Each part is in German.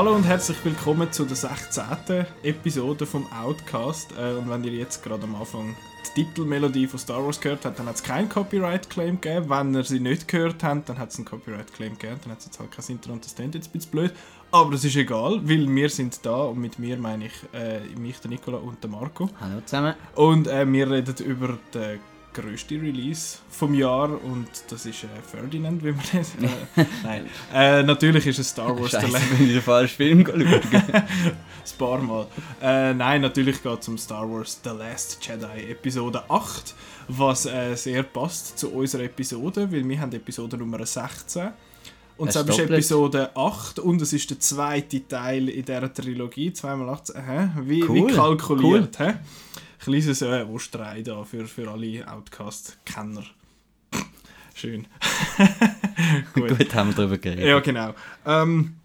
Hallo und herzlich willkommen zu der 16. Episode vom Outcast. Äh, und wenn ihr jetzt gerade am Anfang die Titelmelodie von Star Wars gehört habt, dann hat es keinen Copyright-Claim gegeben. Wenn ihr sie nicht gehört habt, dann hat es einen Copyright-Claim gegeben. Dann hat es jetzt halt kein Intro und das klingt jetzt ein bisschen blöd. Aber das ist egal, weil wir sind da und mit mir meine ich äh, mich, der Nicola und der Marco. Hallo zusammen. Und äh, wir reden über den grösste Release vom Jahr und das ist äh, Ferdinand, wie man das. Äh, nein, äh, natürlich ist es Star Wars. Scheiße, bin ich den falschen Film geschaut. ein paar Mal. Äh, nein, natürlich geht es um Star Wars The Last Jedi Episode 8, was äh, sehr passt zu unserer Episode, weil wir haben Episode Nummer 16. Und Es ist. Episode 8 und es ist der zweite Teil in dieser Trilogie, 2x8. Hä? Wie, wie Cool, kalkuliert, hä? Kleines äh, Osterei da für, für alle Outcast-Kenner. Schön. Gut. Gut, haben wir darüber geredet. Ja, genau. Ähm,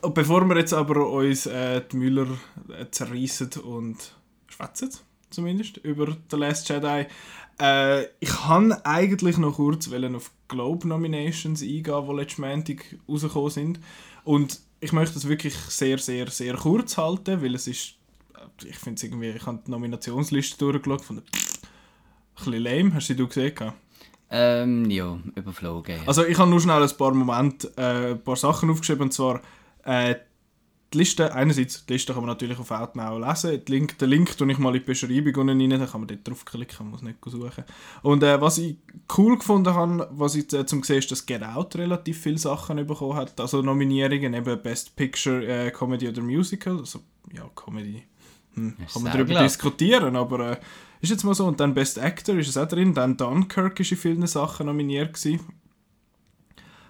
und bevor wir jetzt aber uns äh, die Müller äh, zerreissen und schwätzen, zumindest, über The Last Jedi, äh, ich kann eigentlich noch kurz wollen auf Globe Nominations eingehen, die letzten Montag rausgekommen sind. Und ich möchte das wirklich sehr, sehr, sehr kurz halten, weil es ist, ich finde es irgendwie, ich habe die Nominationsliste durchgeschaut, von ein bisschen lame, hast du die gesehen? Ähm, ja, überflogen. Ja. Also ich habe nur schnell ein paar Momente, äh, ein paar Sachen aufgeschrieben und zwar äh, die Liste, einerseits, die Liste kann man natürlich auf Outnow lesen, die Link, den Link tue ich mal in die Beschreibung unten rein, dann kann man dort draufklicken, muss nicht suchen. Und äh, was ich cool gefunden habe, was ich äh, zum sehen ist, dass Get Out relativ viele Sachen bekommen hat, also Nominierungen, eben Best Picture, äh, Comedy oder Musical, also ja, Comedy, hm, kann man darüber diskutieren, aber äh, ist jetzt mal so. Und dann Best Actor ist es auch drin. Dann Dunkirk ist in vielen Sachen nominiert gewesen.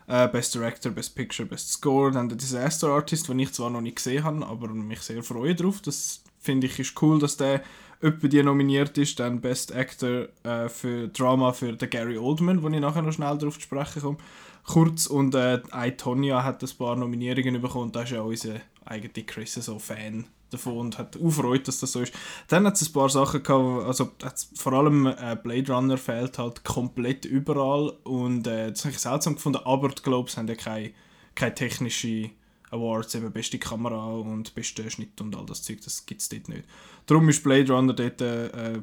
Äh, Best Director, Best Picture, Best Score. Dann der Disaster Artist, den ich zwar noch nicht gesehen habe, aber mich sehr freue drauf. Das finde ich ist cool, dass der öppe die nominiert ist. Dann Best Actor äh, für Drama für den Gary Oldman, wo ich nachher noch schnell drauf zu sprechen komme. Kurz und äh, I, Tonya hat ein paar Nominierungen bekommen. Und da ist ja auch unser eigener Chris so Fan davon und hat auch Freude, dass das so ist. Dann hat es ein paar Sachen gehabt, also vor allem äh, Blade Runner fehlt halt komplett überall und äh, das habe ich seltsam gefunden, aber die Globes haben ja keine, keine technische Awards, eben beste Kamera und beste Schnitt und all das Zeug, das gibt es dort nicht. Darum ist Blade Runner dort äh,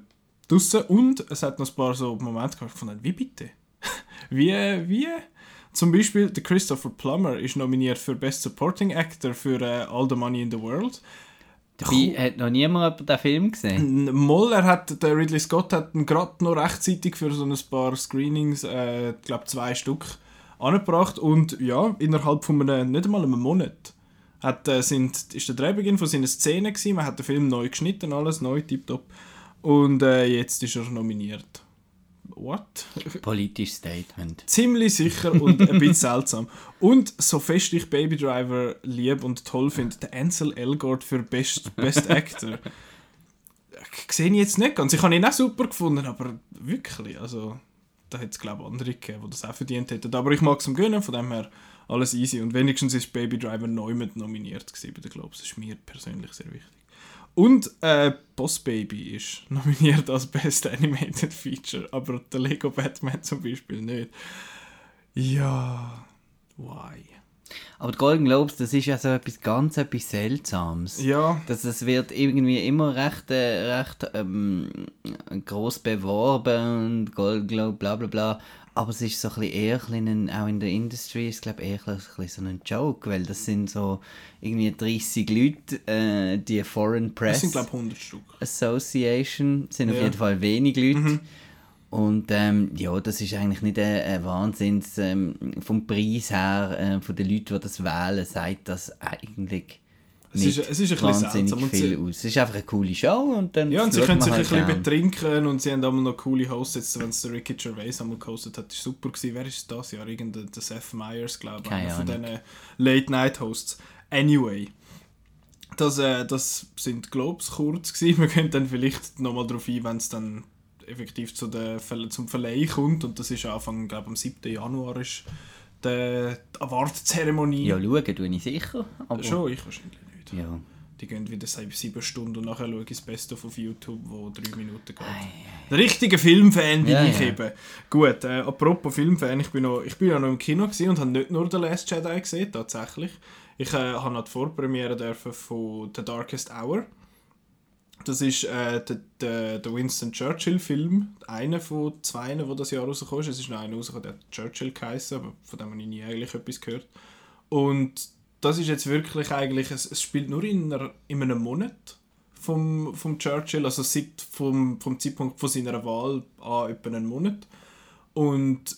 draussen und es hat noch ein paar so Momente gehabt, gefunden wie bitte? wie, wie? Zum Beispiel der Christopher Plummer ist nominiert für Best Supporting Actor für äh, All the Money in the World. Dabei hat noch niemand den Film gesehen. Moll, er hat, der Ridley Scott hat ihn gerade noch rechtzeitig für so ein paar Screenings, äh, ich glaube zwei Stück, angebracht und ja, innerhalb von einem, nicht einmal einem Monat hat, äh, sind, ist der Drehbeginn von seiner Szene gewesen, man hat den Film neu geschnitten, alles neu, tipptopp und äh, jetzt ist er nominiert. What? Politisches Statement. Ziemlich sicher und ein bisschen seltsam. Und so fest ich Baby Driver lieb und toll finde, der Ansel Elgort für Best, Best Actor. Sehe ich jetzt nicht ganz. Ich habe ihn auch super gefunden, aber wirklich, also da hätte es glaube ich andere gegeben, die das auch verdient hätten. Aber ich mag es ihm gönnen, von dem her alles easy. Und wenigstens ist Baby Driver neu mit nominiert gewesen bei den Globes. Das ist mir persönlich sehr wichtig. Und äh, Boss Baby ist nominiert als Best Animated Feature, aber der Lego Batman zum Beispiel nicht. Ja, why? Aber die Golden Globes, das ist ja so etwas ganz etwas Seltsames. Ja, Das, das wird irgendwie immer recht, äh, recht ähm, groß beworben und Golden Globe, bla bla bla. Aber es ist so ein bisschen eher ein auch in der Industry, ist glaube eher ein bisschen so ein Joke, weil das sind so irgendwie 30 Leute, äh, die Foreign das Press sind glaube ich 100 Stück. Association, sind auf Ja. Mhm. jeden Fall wenig Leute. Und ähm, ja, das ist eigentlich nicht ein, ein Wahnsinns, ähm, vom Preis her, äh, von den Leuten, die das wählen, sagt das eigentlich Es ist- es ist ein wahnsinnig seltsam viel sie- aus. Es ist einfach eine coole Show und dann Ja, und sie können sich ein halt bisschen gern. betrinken und sie haben auch noch coole Hosts. Jetzt, wenn es der Ricky Gervais einmal gehostet hat, ist super gewesen. Wer ist das Jahr? Irgendein der Seth Meyers, glaube ich, einer von diesen Late-Night-Hosts. Anyway. Das, äh, das sind Globes kurz gewesen. Wir können dann vielleicht nochmal darauf ein, wenn es dann effektiv zu der, zum Verleih kommt. Und das ist Anfang, glaube am 7. Januar ist die, die Award-Zeremonie. Ja, schauen tue ich sicher. Aber, Schon, ich wahrscheinlich nicht. Ja. Die gehen wieder sieben sieben Stunden und nachher schaue ich das Beste auf YouTube, wo drei Minuten geht. Der richtige Filmfan bin Ja, ich ja. eben. Gut, äh, apropos Filmfan, ich bin, noch, ich bin ja noch im Kino und habe nicht nur The Last Jedi gesehen, tatsächlich. Ich äh, habe noch die Vorpremiere dürfen von The Darkest Hour. Das ist äh, der, der, der Winston Churchill-Film, einer von zwei, der das Jahr rausgekommen ist. Es ist noch einer rausgekommen, der Churchill geheißen, aber von dem habe ich nie eigentlich etwas gehört. Und das ist jetzt wirklich eigentlich, es, es spielt nur in, einer, in einem Monat vom, vom Churchill, also seit vom, vom Zeitpunkt von seiner Wahl an etwa einen Monat. Und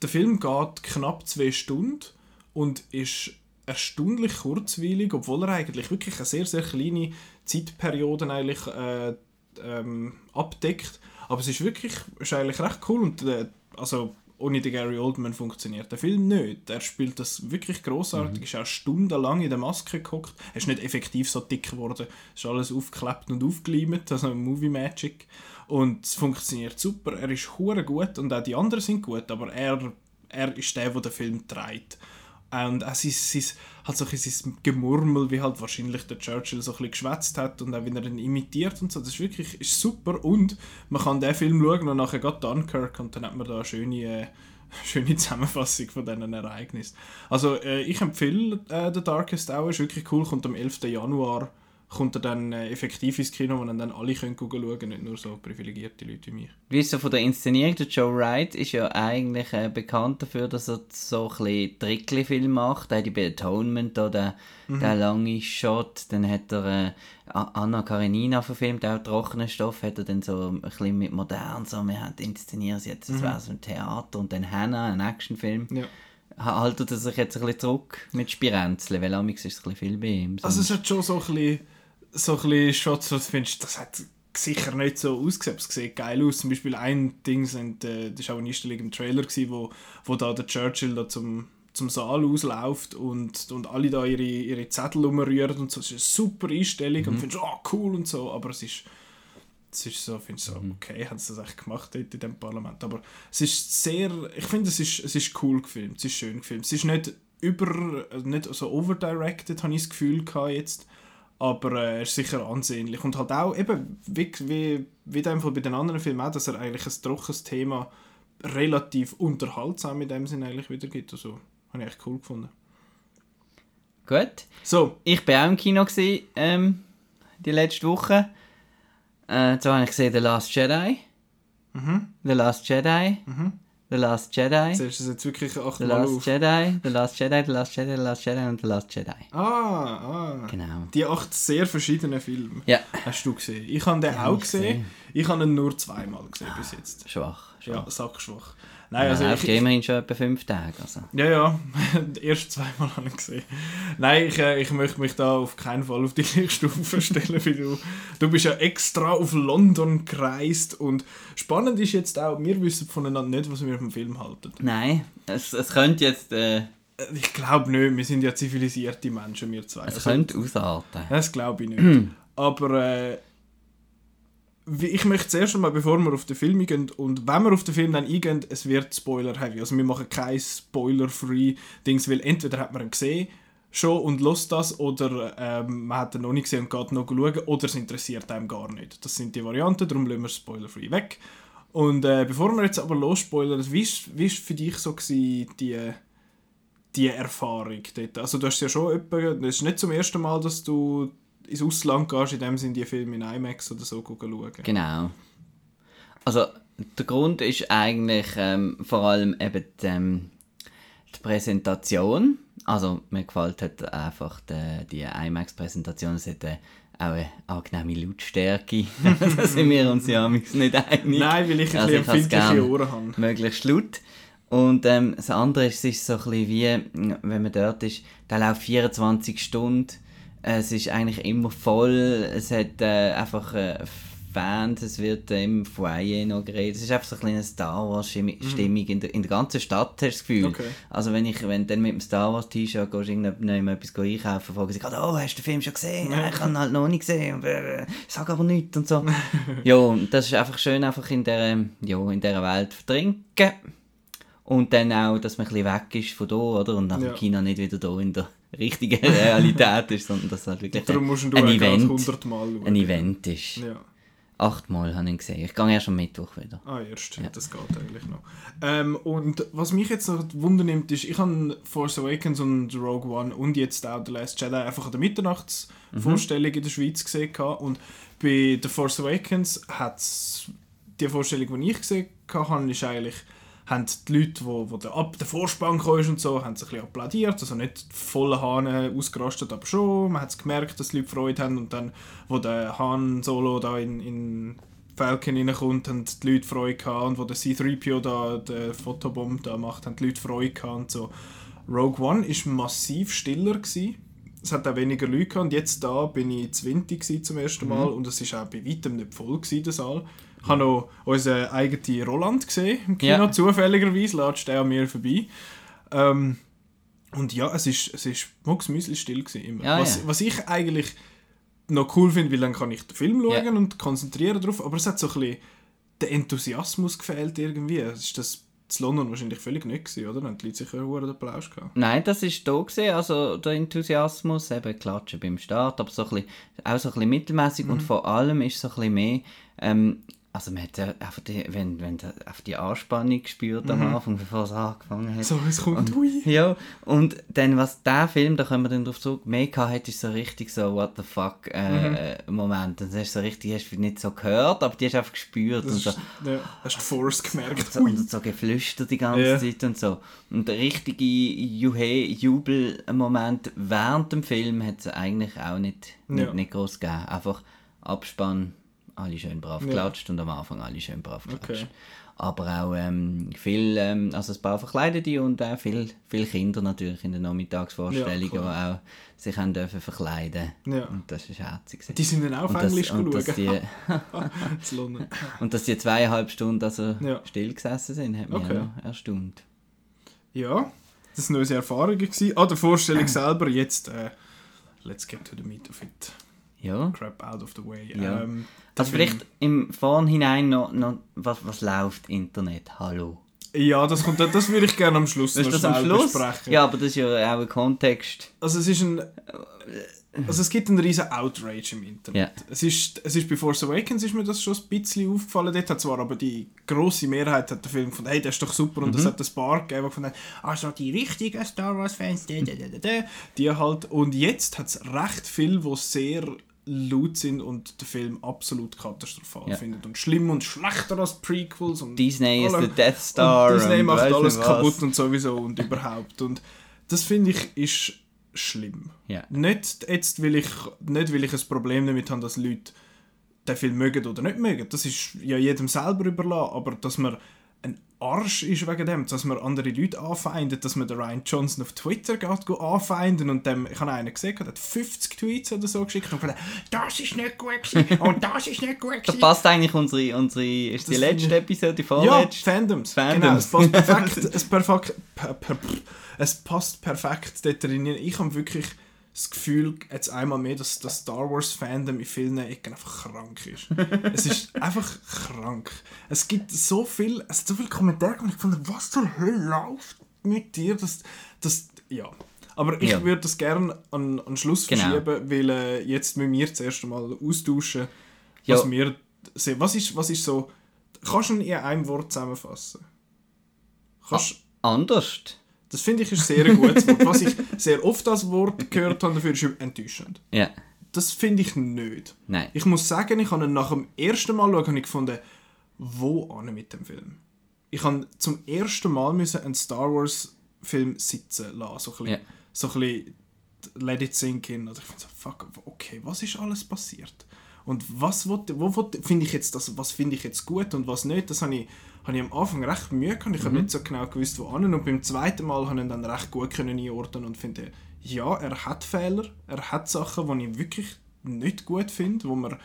der Film geht knapp zwei Stunden und ist erstaunlich kurzweilig, obwohl er eigentlich wirklich eine sehr, sehr kleine Zeitperiode eigentlich, äh, ähm, abdeckt. Aber es ist wirklich ist eigentlich recht cool und äh, also ohne den Gary Oldman funktioniert der Film nicht. Er spielt das wirklich großartig, mhm. ist auch stundenlang in der Maske geguckt. Er ist nicht effektiv so dick geworden, ist alles aufgeklebt und aufgeleimt, also Movie Magic. Und es funktioniert super, er ist hure gut und auch die anderen sind gut, aber er, er ist der, der den Film trägt. Und auch sein, sein, halt so sein Gemurmel, wie halt wahrscheinlich der Churchill so ein bisschen geschwätzt hat und auch wie er ihn imitiert und so, das ist wirklich ist super und man kann den Film schauen und nachher geht Dunkirk und dann hat man da eine schöne, äh, schöne Zusammenfassung von diesen Ereignissen. Also äh, ich empfehle äh, The Darkest Hour, ist wirklich cool, kommt am 11. Januar kommt er dann äh, effektiv ins Kino, wo dann, dann alle können schauen können, nicht nur so privilegierte Leute wie mich. Wie ist so von der Inszenierung? Der Joe Wright ist ja eigentlich äh, bekannt dafür, dass er so ein bisschen Trickli-Film macht. Er hat bei Atonement da den, mhm. den langen Shot, dann hat er äh, Anna Karenina verfilmt, auch trockenen Stoff, hat er dann so ein bisschen mit modern, so, wir haben inszeniert jetzt, das mhm. wäre so ein Theater und dann Hannah, ein Actionfilm. Ja haltet er sich jetzt ein bisschen zurück mit Spirenzeln, weil amigs ist es ein bisschen viel bei ihm. Also es hat schon so ein bisschen so ein bisschen Shots, wo du findest, das hat sicher nicht so ausgesehen, es sieht geil aus. Zum Beispiel ein Ding, sind, äh, das war auch eine Einstellung im Trailer, gewesen, wo, wo da der Churchill da zum, zum Saal ausläuft und, und alle da ihre, ihre Zettel umrühren und so. Das ist eine super Einstellung mhm. und findest, oh cool und so, aber es ist es ist so, findest so, mhm. okay, haben sie das echt gemacht dort in diesem Parlament. Aber es ist sehr, ich finde, es ist, es ist cool gefilmt, es ist schön gefilmt. Es ist nicht über, also nicht so overdirected, habe ich das Gefühl gehabt jetzt aber äh, er ist sicher ansehnlich. Und halt auch, eben, wie, wie, wie bei den anderen Filmen auch, dass er eigentlich ein trockenes Thema relativ unterhaltsam in dem Sinne eigentlich wiedergibt. Also, habe ich echt cool gefunden. Gut. So. Ich war auch im Kino, gewesen, ähm, die letzte Woche. Äh, so habe ich gesehen The Last Jedi. Mhm. The Last Jedi. Mhm. The Last Jedi. Zählst du jetzt wirklich achtmal The Last auf? Jedi, The Last Jedi, The Last Jedi, The Last Jedi und The Last Jedi. Ah, ah. Genau. Die acht sehr verschiedenen Filme ja. hast du gesehen. Ich habe den auch gesehen. gesehen. Ich habe ihn nur zweimal gesehen bis jetzt. Schwach. schwach. Ja, sackschwach. Nein, also ja, ich, immerhin schon etwa fünf Tage. Also. Ja, ja, erst zweimal habe ich gesehen. Nein, ich, äh, ich möchte mich da auf keinen Fall auf die Stufe stellen, wie du. Du bist ja extra auf London gereist und spannend ist jetzt auch, wir wissen voneinander nicht, was wir vom Film halten. Nein, es, es könnte jetzt... Äh ich glaube nicht, wir sind ja zivilisierte Menschen, wir zwei. Es also, könnte ausarten. Das glaube ich nicht. Aber... Äh, ich möchte zuerst einmal, bevor wir auf den Film eingehen, und wenn wir auf den Film dann eingehen, es wird Spoiler-heavy. Also wir machen kein Spoiler-free-Dings, weil entweder hat man ihn gesehen schon und lässt das, oder ähm, man hat ihn noch nicht gesehen und geht noch schauen, oder es interessiert einem gar nicht. Das sind die Varianten, darum lassen wir Spoiler-free weg. Und äh, bevor wir jetzt aber losspoilern, wie war für dich so gewesen, die, die Erfahrung dort? Also du hast ja schon etwa, das ist nicht zum ersten Mal, dass du ins Ausland gehst, in dem Sinne die Filme in IMAX oder so schauen. Genau. Also der Grund ist eigentlich ähm, vor allem eben die, ähm, die, Präsentation. Also mir gefällt halt einfach die, die IMAX-Präsentation. Es hat äh, auch eine angenehme Lautstärke. da sind wir uns ja nicht einig. Nein, weil ich ein also bisschen empfindliche Ohren habe. Möglichst laut. Und ähm, das andere ist, ist so ein bisschen wie, wenn man dort ist, da läuft 24 Stunden es ist eigentlich immer voll. Es hat äh, einfach äh, Fans, es wird äh, im Foyer noch geredet. Es ist einfach so kleine Star Wars-Stimmung mhm. in, der, in der ganzen Stadt, hast du das Gefühl. Okay. Also wenn ich wenn dann mit dem Star Wars-T-Shirt gehst, etwas einkaufen, fragen sie oh, hast du den Film schon gesehen? Ja. Ich habe ihn halt noch nicht gesehen. Äh, sag aber nichts und so. ja, das ist einfach schön, einfach in dieser, ja, in dieser Welt vertrinken. Und dann auch, dass man ein bisschen weg ist von da, oder? Und nach ja. China nicht wieder da in der richtige Realität ist, sondern dass es halt wirklich Darum musst du ein, Event, hundertmal ein Event ist. Ja. Achtmal habe ich ihn gesehen. Ich gehe erst am Mittwoch wieder. Ah, erst. Ja. Das geht eigentlich noch. Ähm, und was mich jetzt noch Wunder nimmt, ist, ich habe Force Awakens und Rogue One und jetzt auch The Last Jedi einfach an der Mitternachtsvorstellung mhm. in der Schweiz gesehen. Und bei The Force Awakens hat die Vorstellung, die ich gesehen habe, ist eigentlich haben die Leute, wo, wo der, ab der Vorspann kam und so, haben sich ein bisschen applaudiert, also nicht volle Hahn ausgerastet, aber schon, man hat gemerkt, dass die Leute Freude haben und dann, wo der Han Solo da in, in Falcon reinkommt, haben die Leute Freude gehabt und wo der C-3PO da den Fotobomb da macht, haben die Leute Freude gehabt und so. Rogue One war massiv stiller gewesen. Es hat auch weniger Leute gehabt. und jetzt da bin ich 20 zum ersten Mal mhm. und es war auch bei weitem nicht voll gewesen, der Saal. Ich habe noch unseren eigenen Roland gesehen im Kino, ja. zufälligerweise, latscht der an mir vorbei. Ähm, und ja, es ist, es ist mucksmüsli still gewesen, immer. Ja, was, ja. was ich eigentlich noch cool finde, weil dann kann ich den Film schauen ja. und konzentrieren darauf, aber es hat so ein bisschen der Enthusiasmus gefehlt irgendwie. Ist das in London wahrscheinlich völlig nicht gewesen, oder? Dann die Leute sicher einen Applaus gehabt. Nein, das ist da gewesen, also der Enthusiasmus, eben klatschen beim Start, aber so ein bisschen, auch so ein bisschen mittelmäßig mhm. und vor allem ist so ein bisschen mehr ähm, also man hat ja einfach die, wenn, wenn auf die Anspannung gespürt am mhm. Anfang, bevor es angefangen hat. So, es kommt und. Ja, und dann, was der Film, da kommen wir dann drauf zurück, mehr hat, ist so richtig so what the fuck äh, mhm. Moment. Und das ist so richtig, hast du nicht so gehört, aber die hast du einfach gespürt. Das und so, ist, ja, hast du Force gemerkt. Und so, und so geflüstert die ganze yeah. Zeit und so. Und der richtige Jubelmoment während dem Film hat es eigentlich auch nicht, nicht, ja. nicht groß gegeben. Einfach Abspann alle schön brav geklatscht ja. und am Anfang alle schön brav geklatscht. Okay. Aber auch ähm, viel, ähm, also ein paar Verkleidete und auch viel, viel Kinder natürlich in den Nachmittagsvorstellungen, ja, die auch sich haben dürfen verkleiden ja. Und das ist herzig. Die sind dann auch auf Englisch das, und, dass die, und dass die zweieinhalb Stunden also ja. still gesessen sind, hat mich okay. auch noch erstaunt. Ja, das waren neue Erfahrungen. Gewesen. Ah, der Vorstellung selber jetzt, äh, let's get to the meat of it. Ja. Crap out of the way. Ja. Ähm, also vielleicht im Vorhinein noch, noch was, was läuft Internet? Hallo? Ja, das, kommt, das würde ich gerne am Schluss noch das am Schluss? besprechen. Ja, aber das ist ja auch ein Kontext. Also es ist ein... Also es gibt einen riesen Outrage im Internet. Yeah. Es, ist, es ist bei Force Awakens ist mir das schon ein bisschen aufgefallen. Dort hat zwar aber die grosse Mehrheit hat den Film gefunden, hey, der ist doch super. Und es mhm. hat ein paar gegeben, die gefunden also die richtigen Star Wars Fans, die, die, die, die, die halt. Und jetzt hat es recht viel, die sehr laut sind und den Film absolut katastrophal ja. findet und schlimm und schlechter als Prequels und Disney ist der Death Star und Disney und macht alles kaputt und sowieso und überhaupt und das finde ich ist schlimm. Ja. Nicht jetzt will ich nicht will ich ein Problem damit haben, dass Leute den Film mögen oder nicht mögen. Das ist ja jedem selber überlassen, aber dass man ein Arsch ist wegen dem, dass man andere Leute anfeindet, dass man den Ryan Johnson auf Twitter geht, anfeinden und dem, ich habe einen gesehen, der hat 50 Tweets oder so geschickt und gesagt, das ist nicht gut gewesen und das ist nicht gut gewesen. Da passt eigentlich unsere, unsere ist die das letzte Episode, die vorletzte? Ja, Fandoms. Fandoms. Genau, es passt perfekt, es, perfekt, per, per, es passt perfekt dort drin. Ich habe wirklich das Gefühl, jetzt einmal mehr, dass das Star Wars Fandom in vielen Ecken einfach krank ist. es ist einfach krank. Es gibt so viel, es hat so viele Kommentare und ich fand, was zur Hölle läuft mit dir? Das, das, ja. Aber ich ja. würde das gerne an, an Schluss genau. verschieben, weil äh, jetzt mit mir zuerst einmal austauschen, was ja. wir sehen. Was ist, was ist so, kannst du in einem Wort zusammenfassen? Kannst, ah, anders? Das finde ich ist sehr ein gutes Wort. Was ich sehr oft als Wort gehört habe, dafür ist enttäuschend. Ja. Das finde ich nicht. Nein. Ich muss sagen, ich habe nach dem ersten Mal schauen, ich gefunden, wo an mit dem Film. Ich habe zum ersten Mal müssen einen Star Wars Film sitzen lassen, so ein bisschen, ja. so ein bisschen let it sink in. Also ich finde so, fuck, okay, was ist alles passiert? Und was wo, wo finde ich jetzt das, was finde ich jetzt gut und was nicht, das habe ich habe ich am Anfang recht Mühe gehabt. Ich mhm. habe nicht so genau gewusst, wo an. Und beim zweiten Mal habe ich ihn dann recht gut können einordnen und finde, ja, er hat Fehler, er hat Sachen, die ich wirklich nicht gut finde, wo man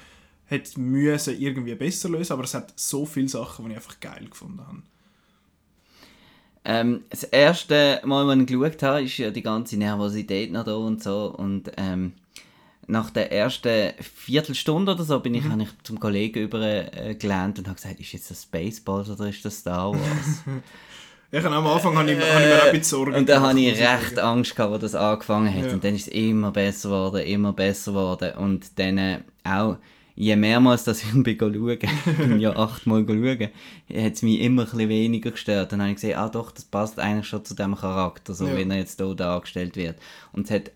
hätte müssen irgendwie besser lösen, aber es hat so viele Sachen, die ich einfach geil gefunden habe. Ähm, das erste Mal, als ich geschaut habe, ist ja die ganze Nervosität noch da und so und ähm, nach der ersten Viertelstunde oder so bin ich, mhm. habe ich zum Kollegen übergelernt und habe gesagt, ist jetzt das Spaceballs oder ist das Star Wars? ich habe am Anfang habe ich, habe ich mir auch ein bisschen Sorgen Und dann habe ich recht Angst gehabt, als das angefangen hat. Ja. Und dann ist es immer besser geworden, immer besser geworden. Und dann äh, auch je mehrmals dass ich ihn bin bin ja achtmal schauen, hat es mich immer ein bisschen weniger gestört. Dann habe ich gesehen, ah doch, das passt eigentlich schon zu dem Charakter, so Ja. wie er jetzt hier dargestellt wird. Und es hat,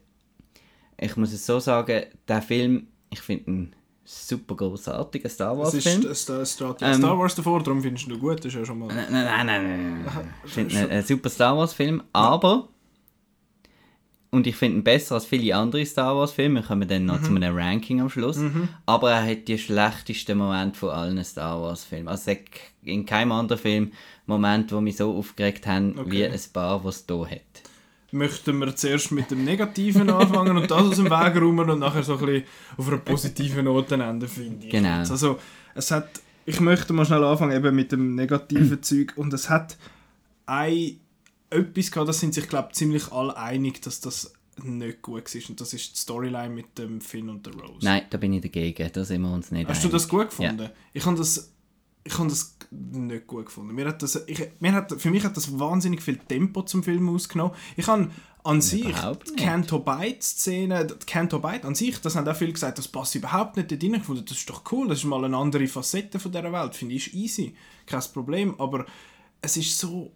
ich muss es so sagen, der Film, ich finde ihn super großartiger Star Wars Es ist Film. es, es steht Ähm, Star Wars davor, darum findest du ihn gut, das ist ja schon mal... Nein, nein, nein, nein, nein. Ich finde ihn ein super Star Wars Film, aber und ich finde ihn besser als viele andere Star Wars Filme. Wir kommen dann noch zu einem Ranking am Schluss. Aber er hat die schlechtesten Momente von allen Star Wars Filmen. Also in keinem anderen Film Momente, die mich so aufgeregt haben, wie Okay. ein paar, was es hier hat. Möchten wir zuerst mit dem Negativen anfangen und das aus dem Weg räumen und nachher so ein bisschen auf einer positiven Note enden, finde ich. Genau. jetzt. Also, es hat... Ich möchte mal schnell anfangen eben mit dem negativen Zeug und es hat ein etwas gehabt, da sind sich glaube ziemlich alle einig, dass das nicht gut war und das ist die Storyline mit dem Finn und der Rose. Nein, da bin ich dagegen. Da sind wir uns nicht Hast du einig. das gut gefunden? Ich habe das, ich habe das nicht gut gefunden. Mir hat das, ich, mir hat, für mich hat das wahnsinnig viel Tempo zum Film ausgenommen. Ich habe an sich die. Canto Bite Szene, die Canto Bite an sich, das haben auch viele gesagt, das passt überhaupt nicht dort rein. Ich gefunden, das ist doch cool, das ist mal eine andere Facette von dieser Welt, finde ich ist easy, kein Problem. Aber es ist so,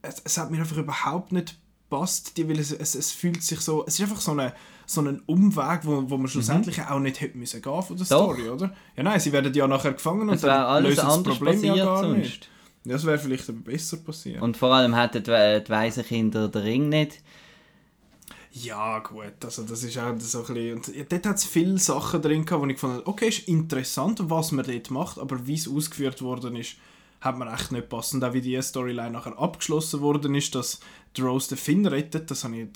es, es hat mir einfach überhaupt nicht passt, die, weil es, es, es fühlt sich so, es ist einfach so, eine, so ein Umweg, wo, wo man schlussendlich auch nicht hätte müssen gehen von der Mhm. Doch. Story, oder? Ja nein, sie werden ja nachher gefangen und Es dann lösen das Problem ja gar sonst. nicht. Das wäre vielleicht aber besser passiert. Und vor allem hätten die, We- die Waisenkinder den Ring nicht. Ja, gut, also das ist auch so ein bisschen... Und ja, dort hat es viele Sachen drin gehabt, wo ich habe, okay, ist interessant, was man dort macht, aber wie es ausgeführt worden ist, hat mir echt nicht gepasst. Und auch wie die Storyline nachher abgeschlossen worden ist, dass die Rose den Finn rettet, das habe ich...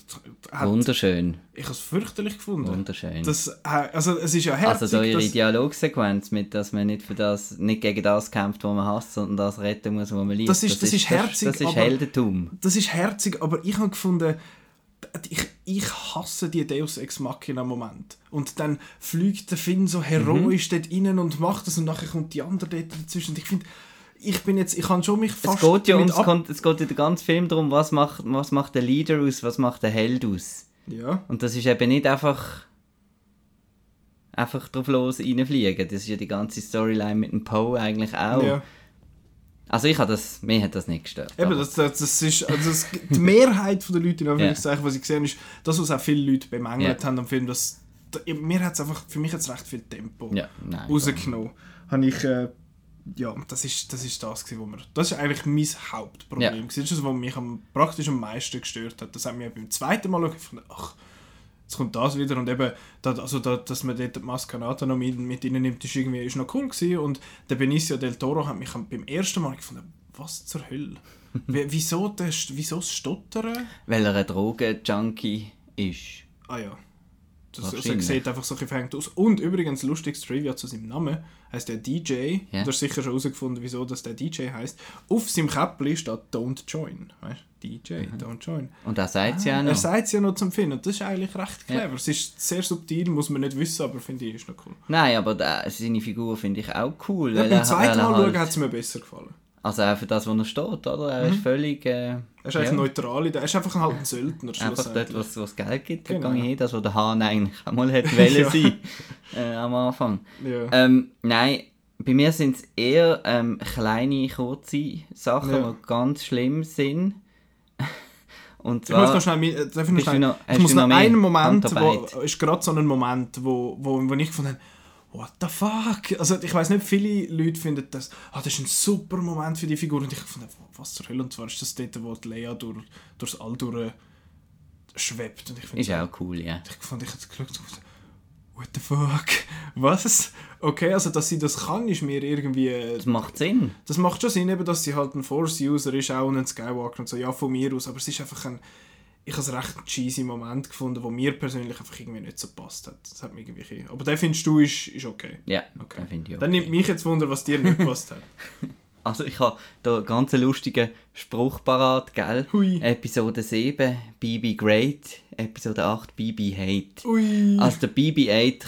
Hat, Wunderschön. ich habe es fürchterlich gefunden. Wunderschön. Das, äh, also es ist ja herzig, Also so ihre dass- Dialogsequenz, mit dass man nicht für das, nicht gegen das kämpft, was man hasst, sondern das retten muss, was man liebt. Das ist- das ist herzig, Das, das ist aber- Heldentum. das ist herzig, aber ich habe gefunden, ich, ich hasse die Deus Ex Machina Moment. Und dann fliegt der Finn so heroisch Mhm. dort rein und macht das und nachher kommt die andere dort dazwischen. Und ich finde, ich bin jetzt, ich kann schon mich Es fast geht ja ums, ab- es geht ja den ganzen Film darum, was macht, was macht der Leader aus, was macht der Held aus. Ja, Und das ist eben nicht einfach einfach drauf los reinfliegen. Das ist ja die ganze Storyline mit dem Poe eigentlich auch. ja. Also ich habe das, mir hat das nicht gestört. Eben, das, das, das ist, also das, die Mehrheit der Leute, in Anführungszeichen, was ich gesehen habe, ist das, was auch viele Leute bemängelt Ja. haben am Film. Das, da, mir hat's einfach, für mich hat es recht viel Tempo. ja, nein. rausgenommen. Habe ich, äh, ja, das ist, das ist das gewesen, wo mir, das ist eigentlich mein Hauptproblem. Ja. Das ist das, was mich am, praktisch am meisten gestört hat. Das hat mich beim zweiten Mal gefunden, ach, jetzt kommt das wieder und eben, da, also da, dass man dort die Maskanata noch mit, mit ihnen nimmt, ist irgendwie ist noch cool gewesen und der Benicio del Toro hat mich am- beim ersten Mal gefunden, was zur Hölle? Wie- wieso, das, wieso das Stottern? Weil er ein Drogen-Junkie ist. Ah ja. Das, also, er sieht einfach so ein verhängt aus. Und übrigens, lustiges Trivia zu seinem Namen, heißt der DJ. Ja. Du hast sicher schon herausgefunden, wieso das der DJ heißt. Auf seinem Käppli steht Don't Join. Weißt? DJ, Don't Join. Und er sagt es ja auch Er noch. sagt es ja noch zum Finden. Und das ist eigentlich recht clever. Es ist sehr subtil, muss man nicht wissen, aber finde ich, ist noch cool. Nein, aber der, seine Figur finde ich auch cool. Ja, beim er- zweiten er Mal halt- schauen hat es mir besser gefallen. Also auch für das, wo er steht, oder? Er ist völlig... Äh, Er ist eigentlich ja, neutral. Er ist einfach halt ein Söldner. Einfach dort, was es Geld gibt, Genau. da gehe ich hin. Das, was der Hahn eigentlich auch mal hätte wollen Ja. sein äh, am Anfang. Ja. Ähm, nein, bei mir sind es eher ähm, kleine, kurze Sachen, Ja. die ganz schlimm sind. Und Ich muss zwar... noch schnell, äh, darf ich noch schnell, noch- ich muss noch einen Moment, wo, ist gerade so ein Moment, wo, wo, wo ich gefunden habe, what the fuck? Also ich weiß nicht, viele Leute finden das, ah, das ist ein super Moment für die Figur und ich fand, was zur Hölle, und zwar ist das dort, wo die Lea durch, durchs All durch schwebt und ich finde Ist auch cool, ja. ich fand, ich hätte geschaut, what the fuck, was? Okay, also dass sie das kann, ist mir irgendwie, äh, Das macht Sinn. das macht schon Sinn, eben, dass sie halt ein Force-User ist, auch ein Skywalker und so, ja, von mir aus, aber es ist einfach ein, ich habe einen recht cheesy Moment gefunden, wo mir persönlich einfach irgendwie nicht so passt hat. Das hat mich irgendwie, aber den findest du, ist, ist okay. Ja, Okay. das finde ich auch. Dann nimmt mich jetzt Wunder, was dir nicht gepasst hat. Also ich habe da einen ganz lustigen Spruch parat, gell? Hui. Episode 7, BB Great, Episode 8, BB Hate. Ui. Also der BB-8,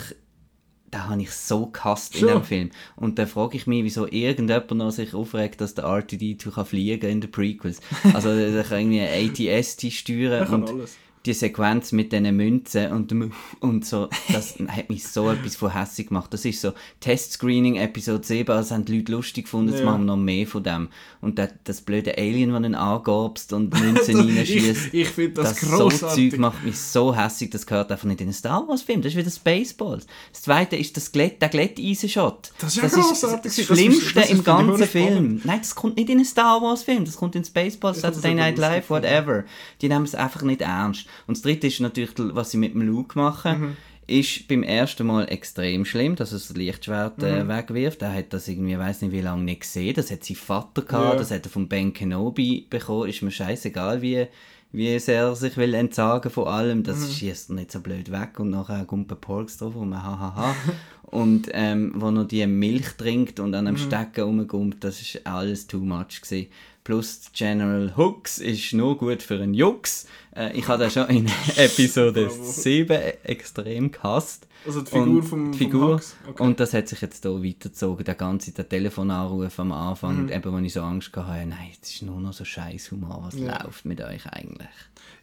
den habe ich so gehasst in Schon? dem Film. Und dann frage ich mich, wieso irgendjemand noch sich aufregt, dass der R2-D2 kann fliegen in den Prequels. Also der kann irgendwie ATST Er steuern und alles. Die Sequenz mit diesen Münzen und, dem- und so, das hat mich so etwas von hässlich gemacht. Das ist so Testscreening Episode 7, also haben die Leute lustig gefunden, jetzt Ja. machen wir noch mehr von dem. Und das, das blöde Alien, das ihn angabst und Münzen reinschießt. ich ich finde das, Das so großartig. Zeug macht mich so hässlich, das gehört einfach nicht in einen Star Wars Film. Das ist wieder Spaceballs. Das zweite ist das Glätt, der Glätteisen-Shot. Das ist ja das, Das ist- Schlimmste das ist im für die ganzen Film. Nein, das kommt nicht in einen Star Wars Film, das kommt in Spaceballs, das Saturday Night Live, whatever. Die nehmen es einfach nicht ernst. Und das dritte ist natürlich, was sie mit dem Luke machen. Mhm. Ist beim ersten Mal extrem schlimm, dass er das Lichtschwert äh, Mhm. wegwirft. Er hat das irgendwie, weiß nicht wie lange nicht gesehen. Das hat sein Vater gehabt, Ja. das hat er von Ben Kenobi bekommen. Ist mir scheißegal, wie, wie sehr er sich will entsagen von allem. Das Mhm. schießt er nicht so blöd weg und nachher kommt ein Porks drauf und hahaha. und ähm, wo er die Milch trinkt und an einem Mhm. Stecken rumkommt, das ist alles too much gewesen. Plus General Hooks ist nur gut für einen Jux. Äh, ich habe das schon in Episode Bravo. 7 extrem gehasst. Also die Figur und vom- die vom Figur. Hux? Okay. Und das hat sich jetzt hier weitergezogen, der ganze der Telefonanruf am Anfang, Mhm. eben, wo ich so Angst hatte, nein, es ist nur noch so scheiß Humor, was Ja. läuft mit euch eigentlich?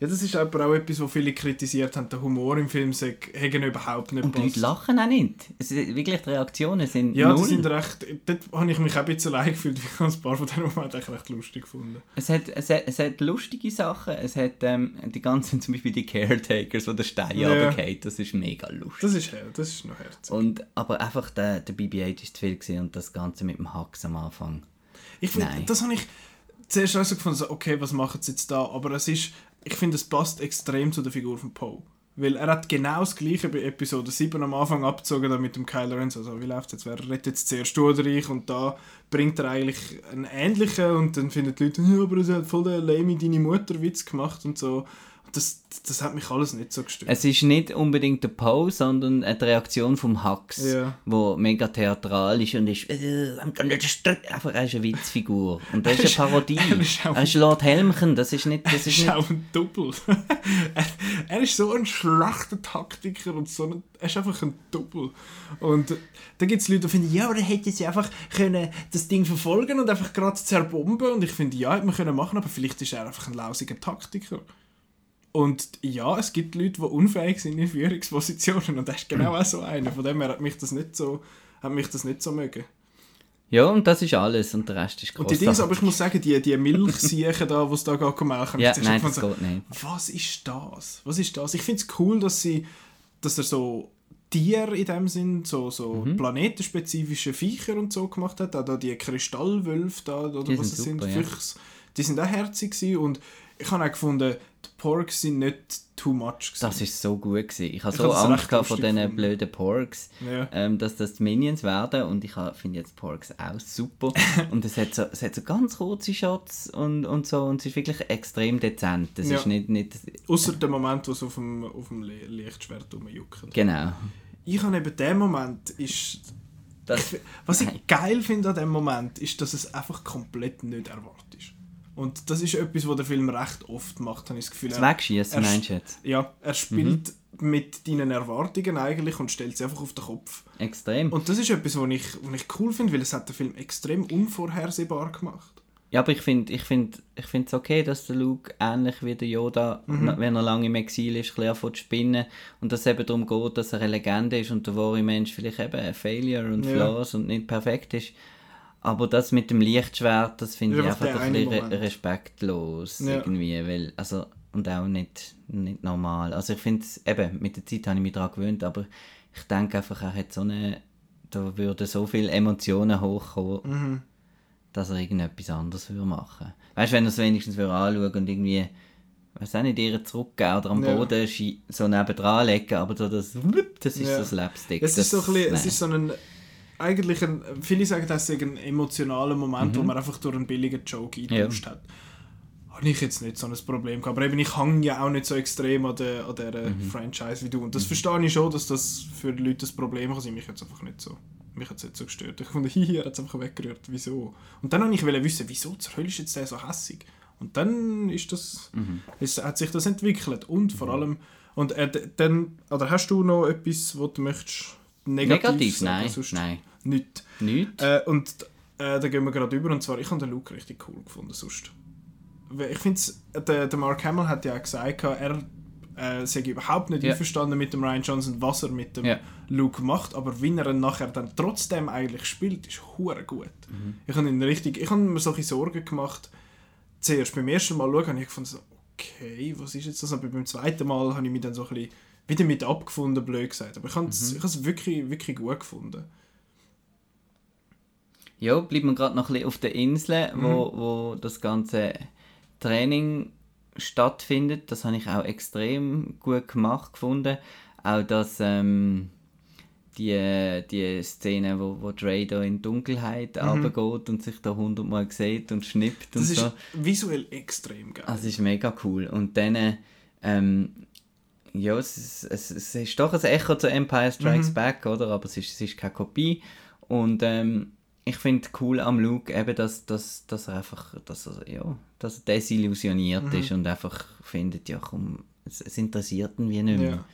Ja, das ist aber auch etwas, was viele kritisiert haben. Der Humor im Film hätte überhaupt nicht Und die Leute lachen auch nicht. Es wirklich, die Reaktionen sind Ja, null. die sind recht. Dort habe ich mich auch ein bisschen allein gefühlt. Ich habe ein paar von diesen Momenten recht lustig gefunden. Es hat, es, hat, es hat lustige Sachen. Es hat ähm, die ganzen, zum Beispiel die Caretakers, wo der Stein Ja. runterfällt. Das ist mega lustig. Das ist, her- das ist noch herzig. Und, aber einfach der, der BB-8 ist zu viel gewesen und das Ganze mit dem Hacks am Anfang. Ich finde, das habe ich zuerst auch so gefunden, so, okay, was machen sie jetzt da? Aber es ist, ich finde, es passt extrem zu der Figur von Poe. Weil er hat genau das gleiche bei Episode 7 am Anfang abgezogen da mit dem Kylo Ren. So, so, wie läuft jetzt? Wer rettet jetzt zuerst du oder ich? Und da bringt er eigentlich einen ähnlichen und dann finden die Leute, ja, aber er hat voll den lame deine Mutter Witz gemacht und so. Das, das hat mich alles nicht so gestört. Es ist nicht unbedingt der Poe, sondern die Reaktion vom Hacks, Ja. wo mega theatral ist und ist äh, einfach er ist eine Witzfigur und das ist eine Parodie. er ist Er ist Lord Helmchen, das ist nicht, das Er ist nicht auch ein Double. er, er ist so ein schlechter Taktiker und so ein, er ist einfach ein Double. Und äh, da gibt es Leute, die finden, ja, aber er hätte jetzt einfach können das Ding verfolgen und einfach gerade zerbomben. Und ich finde, ja, hätte man können machen, aber vielleicht ist er einfach ein lausiger Taktiker. Und ja, es gibt Leute, die unfähig sind in Führungspositionen und er ist genau auch so einer. Von dem her hat mich das nicht so, hat mich das nicht so mögen. Ja, und das ist alles und der Rest ist Und die. Dinge, aber ich muss sagen, die, die Milchsiechen da, die es da geht, melken, Ja, nein, das so, geht nicht. was ist das? Was ist das? Ich finde es cool, dass sie, dass er so Tiere in dem Sinn, so, so Mhm. planetenspezifische Viecher und so gemacht hat. Auch da die Kristallwölfe da, oder Die was sind es sind, super, ja. Die sind auch herzig gewesen und ich habe auch gefunden, Porks sind nicht too much gewesen. Das ist so gut gewesen. Ich habe so Angst gehabt vor lustig diesen blöden Porks, Ja. ähm, dass das die Minions werden und ich finde jetzt Porks auch super. und es hat, so, es hat so ganz kurze Shots und, und so und es ist wirklich extrem dezent. Es Ja. ist nicht, nicht... Außer dem Moment, wo es auf dem, auf dem Le- Lichtschwert rumjuckt. Genau. Ich habe eben den Moment, ist Das, Was ich Nein. geil finde an dem Moment, ist, dass es einfach komplett nicht erwartet ist. Und das ist etwas, was der Film recht oft macht, habe ich das Gefühl. das Er, Wegschießen, meinst du jetzt? ja, er spielt Mhm. mit deinen Erwartungen eigentlich und stellt sie einfach auf den Kopf. Extrem. Und das ist etwas, was ich, was ich cool finde, weil es hat den Film extrem unvorhersehbar gemacht. Ja, aber ich finde ich find, ich es okay, dass der Luke ähnlich wie der Yoda, Mhm. wenn er lange im Exil ist, ein bisschen spinnen und dass es eben darum geht, dass er eine Legende ist und der wahre Mensch vielleicht eben ein Failure und Ja. Flaws und nicht perfekt ist. Aber das mit dem Lichtschwert, das finde ich Einfach ein bisschen re respektlos Ja. irgendwie, weil, also, und auch nicht, nicht normal. Also ich finde es, eben, mit der Zeit habe ich mich daran gewöhnt, aber ich denke einfach, er hat so eine, da würden so viele Emotionen hochkommen, Mhm. dass er irgendetwas anderes würde machen Weißt du, wenn er es wenigstens würde anschauen und irgendwie, weiß auch nicht, ihr zurückgeben oder am Ja. Boden so nebendran legen, aber so das, das ist Ja. so Slapstick. Es ist so ein bisschen, es ist so ein, eigentlich ein, viele sagen, das ist ein emotionaler Moment, wo man einfach durch einen billigen Joke eingetauscht hat. Habe ich jetzt nicht so ein Problem gehabt. Aber eben, ich hänge ja auch nicht so extrem an der, an der Mhm. Franchise wie du. Und das verstehe ich schon, dass das für die Leute ein Problem kann sein. Mich hat es einfach nicht so, mich hat's nicht so gestört. Ich fand, hier hat es einfach weggerührt. Wieso? Und dann wollte ich wissen, wieso zur Hölle ist jetzt der so hässig? Und dann ist das, Mhm. ist, hat sich das entwickelt. Und vor allem, und äh, dann, oder hast du noch etwas, was du möchtest negativ, Negativ? Nein, nein. Nicht. Nicht? Äh, und äh, da gehen wir gerade über. Und zwar, ich habe den Luke richtig cool gefunden sonst. Ich finde, der, der Mark Hamill hat ja auch gesagt, er äh, ich überhaupt nicht Ja. einverstanden mit dem Ryan Johnson, was er mit dem Ja. Luke macht, aber wie er ihn nachher dann trotzdem eigentlich spielt, ist hure gut. Mhm. Ich habe ihn richtig, ich habe mir solche Sorgen gemacht. Zuerst beim ersten Mal schauen, habe ich gefunden, so, okay, was ist jetzt das? Aber beim zweiten Mal habe ich mich dann so ein bisschen wieder mit abgefunden, blöd gesagt. Aber ich habe es Mhm. ich habe es wirklich, wirklich gut gefunden. Ja, bleiben wir gerade noch ein bisschen auf der Insel, wo, wo das ganze Training stattfindet. Das habe ich auch extrem gut gemacht gefunden. Auch dass ähm, die, die Szene, wo, wo Dre da in Dunkelheit runtergeht und sich da hundertmal sieht und schnippt und Das ist so. visuell extrem geil. Also, es ist mega cool. Und dann, ähm, ja, es ist, es, es ist doch ein Echo zu Empire Strikes Back, oder? Aber es ist, es ist keine Kopie. Und ähm, ich finde cool am Luke eben, dass, dass, dass er einfach, dass er, ja, dass er desillusioniert ist und einfach findet, ja komm, es, es interessiert ihn wie nicht mehr. Ja.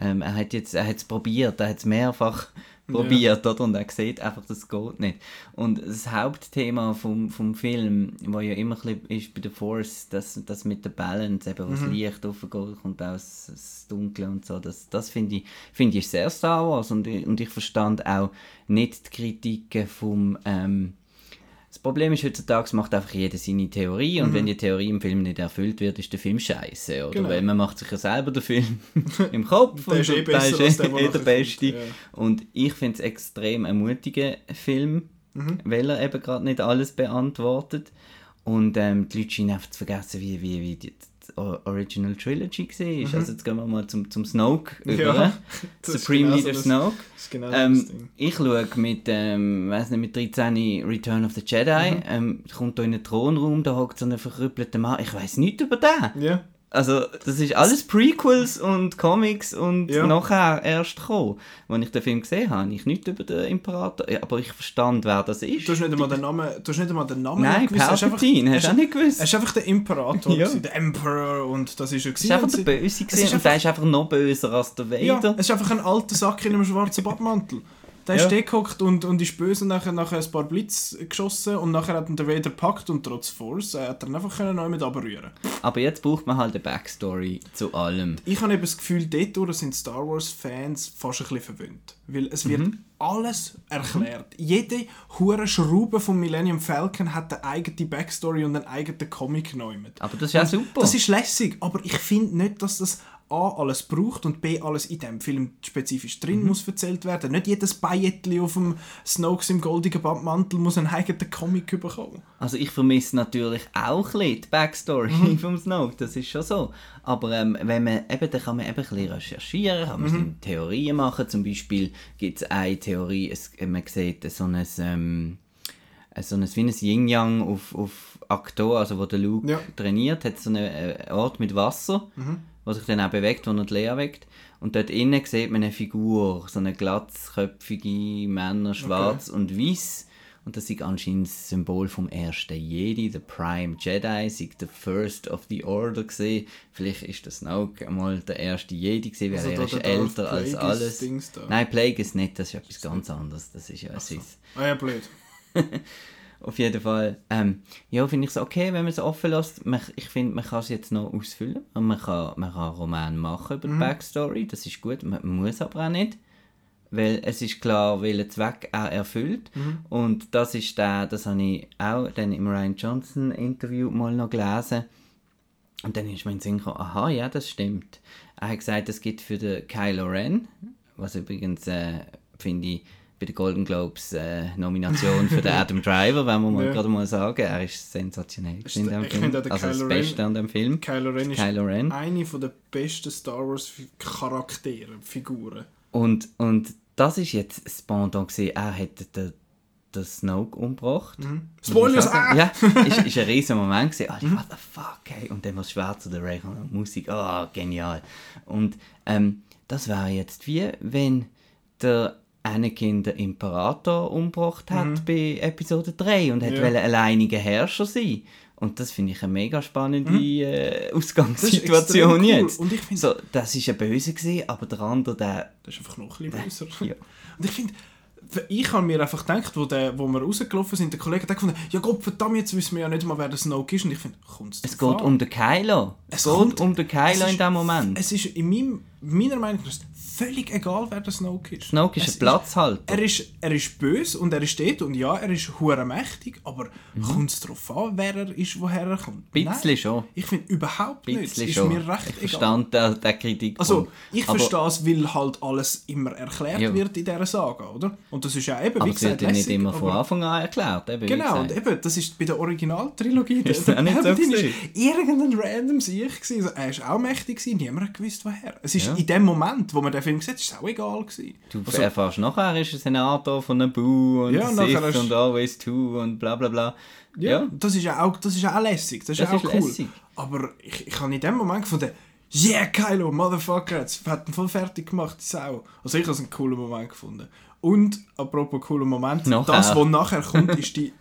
Ähm, er hat jetzt, er hat es probiert, er hat es mehrfach probiert, oder? Und er sieht einfach, das geht nicht. Und das Hauptthema vom, vom Film, wo ja immer ein ist bei der Force, das, das mit der Balance, eben, wo das Licht aufgeht, kommt aus das Dunkle und so, das, das finde ich, finde ich sehr Star Wars und, ich- und ich verstand auch nicht die Kritiken vom, ähm, das Problem ist, heutzutage macht einfach jeder seine Theorie und wenn die Theorie im Film nicht erfüllt wird, ist der Film scheiße, oder? Genau. Weil man macht sich ja selber den Film im Kopf Der ist eh der besser der, der eh der nachher Beste. ja. Und ich finde es extrem ein mutiger Film, Mhm. weil er eben gerade nicht alles beantwortet. Und ähm, die Leute scheinen einfach zu vergessen, wie, wie, wie die, Original Trilogy war. Also jetzt gehen wir mal zum, zum Snoke Mhm. Ja, über. ist Supreme genau Leader das- Snoke. Das genau Ähm, ich schaue mit, ähm, weiss nicht, mit 13 Return of the Jedi. Mhm. Ähm, kommt da in den Thronraum, da hockt so ein verkrüppelter Mann. Ich weiß nichts über den. Ja. Also, das ist alles Prequels und Comics und Ja. nachher erst gekommen. Als ich den Film gesehen habe, habe ich nichts über den Imperator. Ja, aber ich verstand, wer das ist. Du hast nicht einmal den Namen, du hast nicht einmal den Namen Nein, gewusst. Palpatine, hast du auch nicht gewusst. Er ist einfach der Imperator, Ja. gewesen, der Emperor und das ist er. Das ist einfach der Böse Es gewesen ist und der ist einfach noch böser als der Ja, Vader. es ist einfach ein alter Sack in einem schwarzen Badmantel. Der Ja. ist gehockt und, und ist böse und nachher, nachher ein paar Blitz geschossen und nachher hat ihn der Vader gepackt und trotz Force äh, hat er ihn einfach können neu mit runterrühren. Aber jetzt braucht man halt eine Backstory zu allem. Ich habe eben das Gefühl, dort sind Star Wars Fans fast ein bisschen verwöhnt. Weil es wird Mhm. alles erklärt. Jede hure Schraube vom Millennium Falcon hat eine eigene Backstory und einen eigenen Comic genommen. Aber das ist ja super. Das ist lässig, aber ich finde nicht, dass das A alles braucht und B alles in dem Film spezifisch drin Mhm. muss erzählt werden. Nicht jedes Bayettli auf dem Snokes im goldigen Bandmantel muss einen eigenen Comic bekommen. Also ich vermisse natürlich auch ein bisschen die Backstory Mhm. vom Snoke, das ist schon so. Aber ähm, wenn man, eben, dann kann man eben ein bisschen recherchieren, kann man Mhm. Theorien machen. Zum Beispiel gibt es eine Theorie, es, man sieht so ein, ähm, so ein, wie ein Yin-Yang auf, auf Aktor, also wo der Luke Ja. trainiert, hat so einen äh, Ort mit Wasser, wo sich dann auch bewegt, wo er die Lea weckt. Und dort innen sieht man eine Figur, so eine glatzköpfige Männer, schwarz und weiß. Und das ist anscheinend das Symbol vom ersten Jedi, der Prime Jedi, sei der First of the Order gesehen. Vielleicht ist das Snoke einmal der erste Jedi gesehen, weil Also er ist Darth älter als Plagueis alles. Dings da. Nein, Plague ist nicht, das ist etwas ganz anderes. Das ist ja ein Sith. Ah ja, blöd. Auf jeden Fall. Ähm, ja, finde ich es okay, wenn man es offen lässt. Man, ich finde, man kann es jetzt noch ausfüllen. Und man kann, man kann einen Roman machen über die Backstory. Das ist gut. Man muss aber auch nicht. Weil es ist klar, welchen Zweck er erfüllt. Und das ist der, das habe ich auch dann im Ryan Johnson Interview mal noch gelesen. Und dann ist mir in den Sinn gekommen, aha, ja, das stimmt. Er hat gesagt, es gibt für den Kylo Ren, was übrigens, äh, finde ich, bei den Golden Globes äh, Nomination für den Adam Driver, wenn wir mal Ja. gerade mal sagen, er ist sensationell Ist in dem Film. Also das Kylo Ren- Beste an dem Film. Kylo Ren ist Kylo Ren. eine von der besten Star Wars Charaktere, Figuren. Und, und das ist jetzt das Pendant gewesen, er hätte den, den Snoke umgebracht. Spoilers! Muss man Ah! Ja, ist, ist ein riesiger Moment gewesen. Ah, what the fuck, hey. Und dann was schwer zu der Ray und Musik, ah, genial. Und ähm, das wäre jetzt wie, wenn der Anakin den Imperator umgebracht hat bei Episode 3 und hätte Ja. alleiniger Herrscher sein. Und das finde ich eine mega spannende äh, Das ist Ausgangssituation cool. jetzt. Und ich finde- so, das ist ein Böse gewesen, aber der andere, der Das ist einfach noch ein bisschen besser. ja. Und ich finde, ich habe mir einfach gedacht, wo, der, wo wir rausgelaufen sind, der Kollege hat gefunden, ja Gott verdammt, jetzt wissen wir ja nicht mal, wer der Snoke ist. Und ich finde, kommt's Es geht an? um den Kylo. Es, Es geht kommt- um den Kylo in dem Moment. Es ist in meinem, meiner Meinung nach völlig egal, wer der Snoke ist. Snoke ist Es ein Platzhalter. Er ist, er ist böse und er ist dort und ja, er ist hure mächtig, aber kommt es darauf an, wer er ist, woher er kommt? Ein bisschen Nein, schon. Ich finde überhaupt Ein nicht. Es bisschen ist schon. mir recht ich egal. verstand den, den Kritik. Also, ich verstehe es, weil halt alles immer erklärt Ja. wird in dieser Saga, oder? Und das ist ja eben, aber wie es wird gesagt, ja nicht lässig, immer von Anfang an erklärt. Eben, Genau, und gesagt. eben, das ist bei der Originaltrilogie. Ist das auch nicht so gewesen? irgendein random Sieg gewesen. Also, er war auch mächtig, gewesen, niemand hat gewusst, woher. Es ist Ja. in dem Moment, wo man den Film sieht, ist es auch egal gewesen. Du Also, erfährst nachher, er ist ein Senator von Naboo und Ja, Sith nachher und Always Two und bla bla bla. Ja, Ja, Das, ist ja auch, das ist ja auch lässig, das ist Das auch ist cool. lässig. Aber ich, ich habe in dem Moment gefunden, yeah, Kylo, Motherfucker, jetzt hat ihn voll fertig gemacht, die Sau. Also ich habe es einen coolen Moment gefunden. Und, apropos cooler Moment, Nachher. das, was nachher kommt, ist die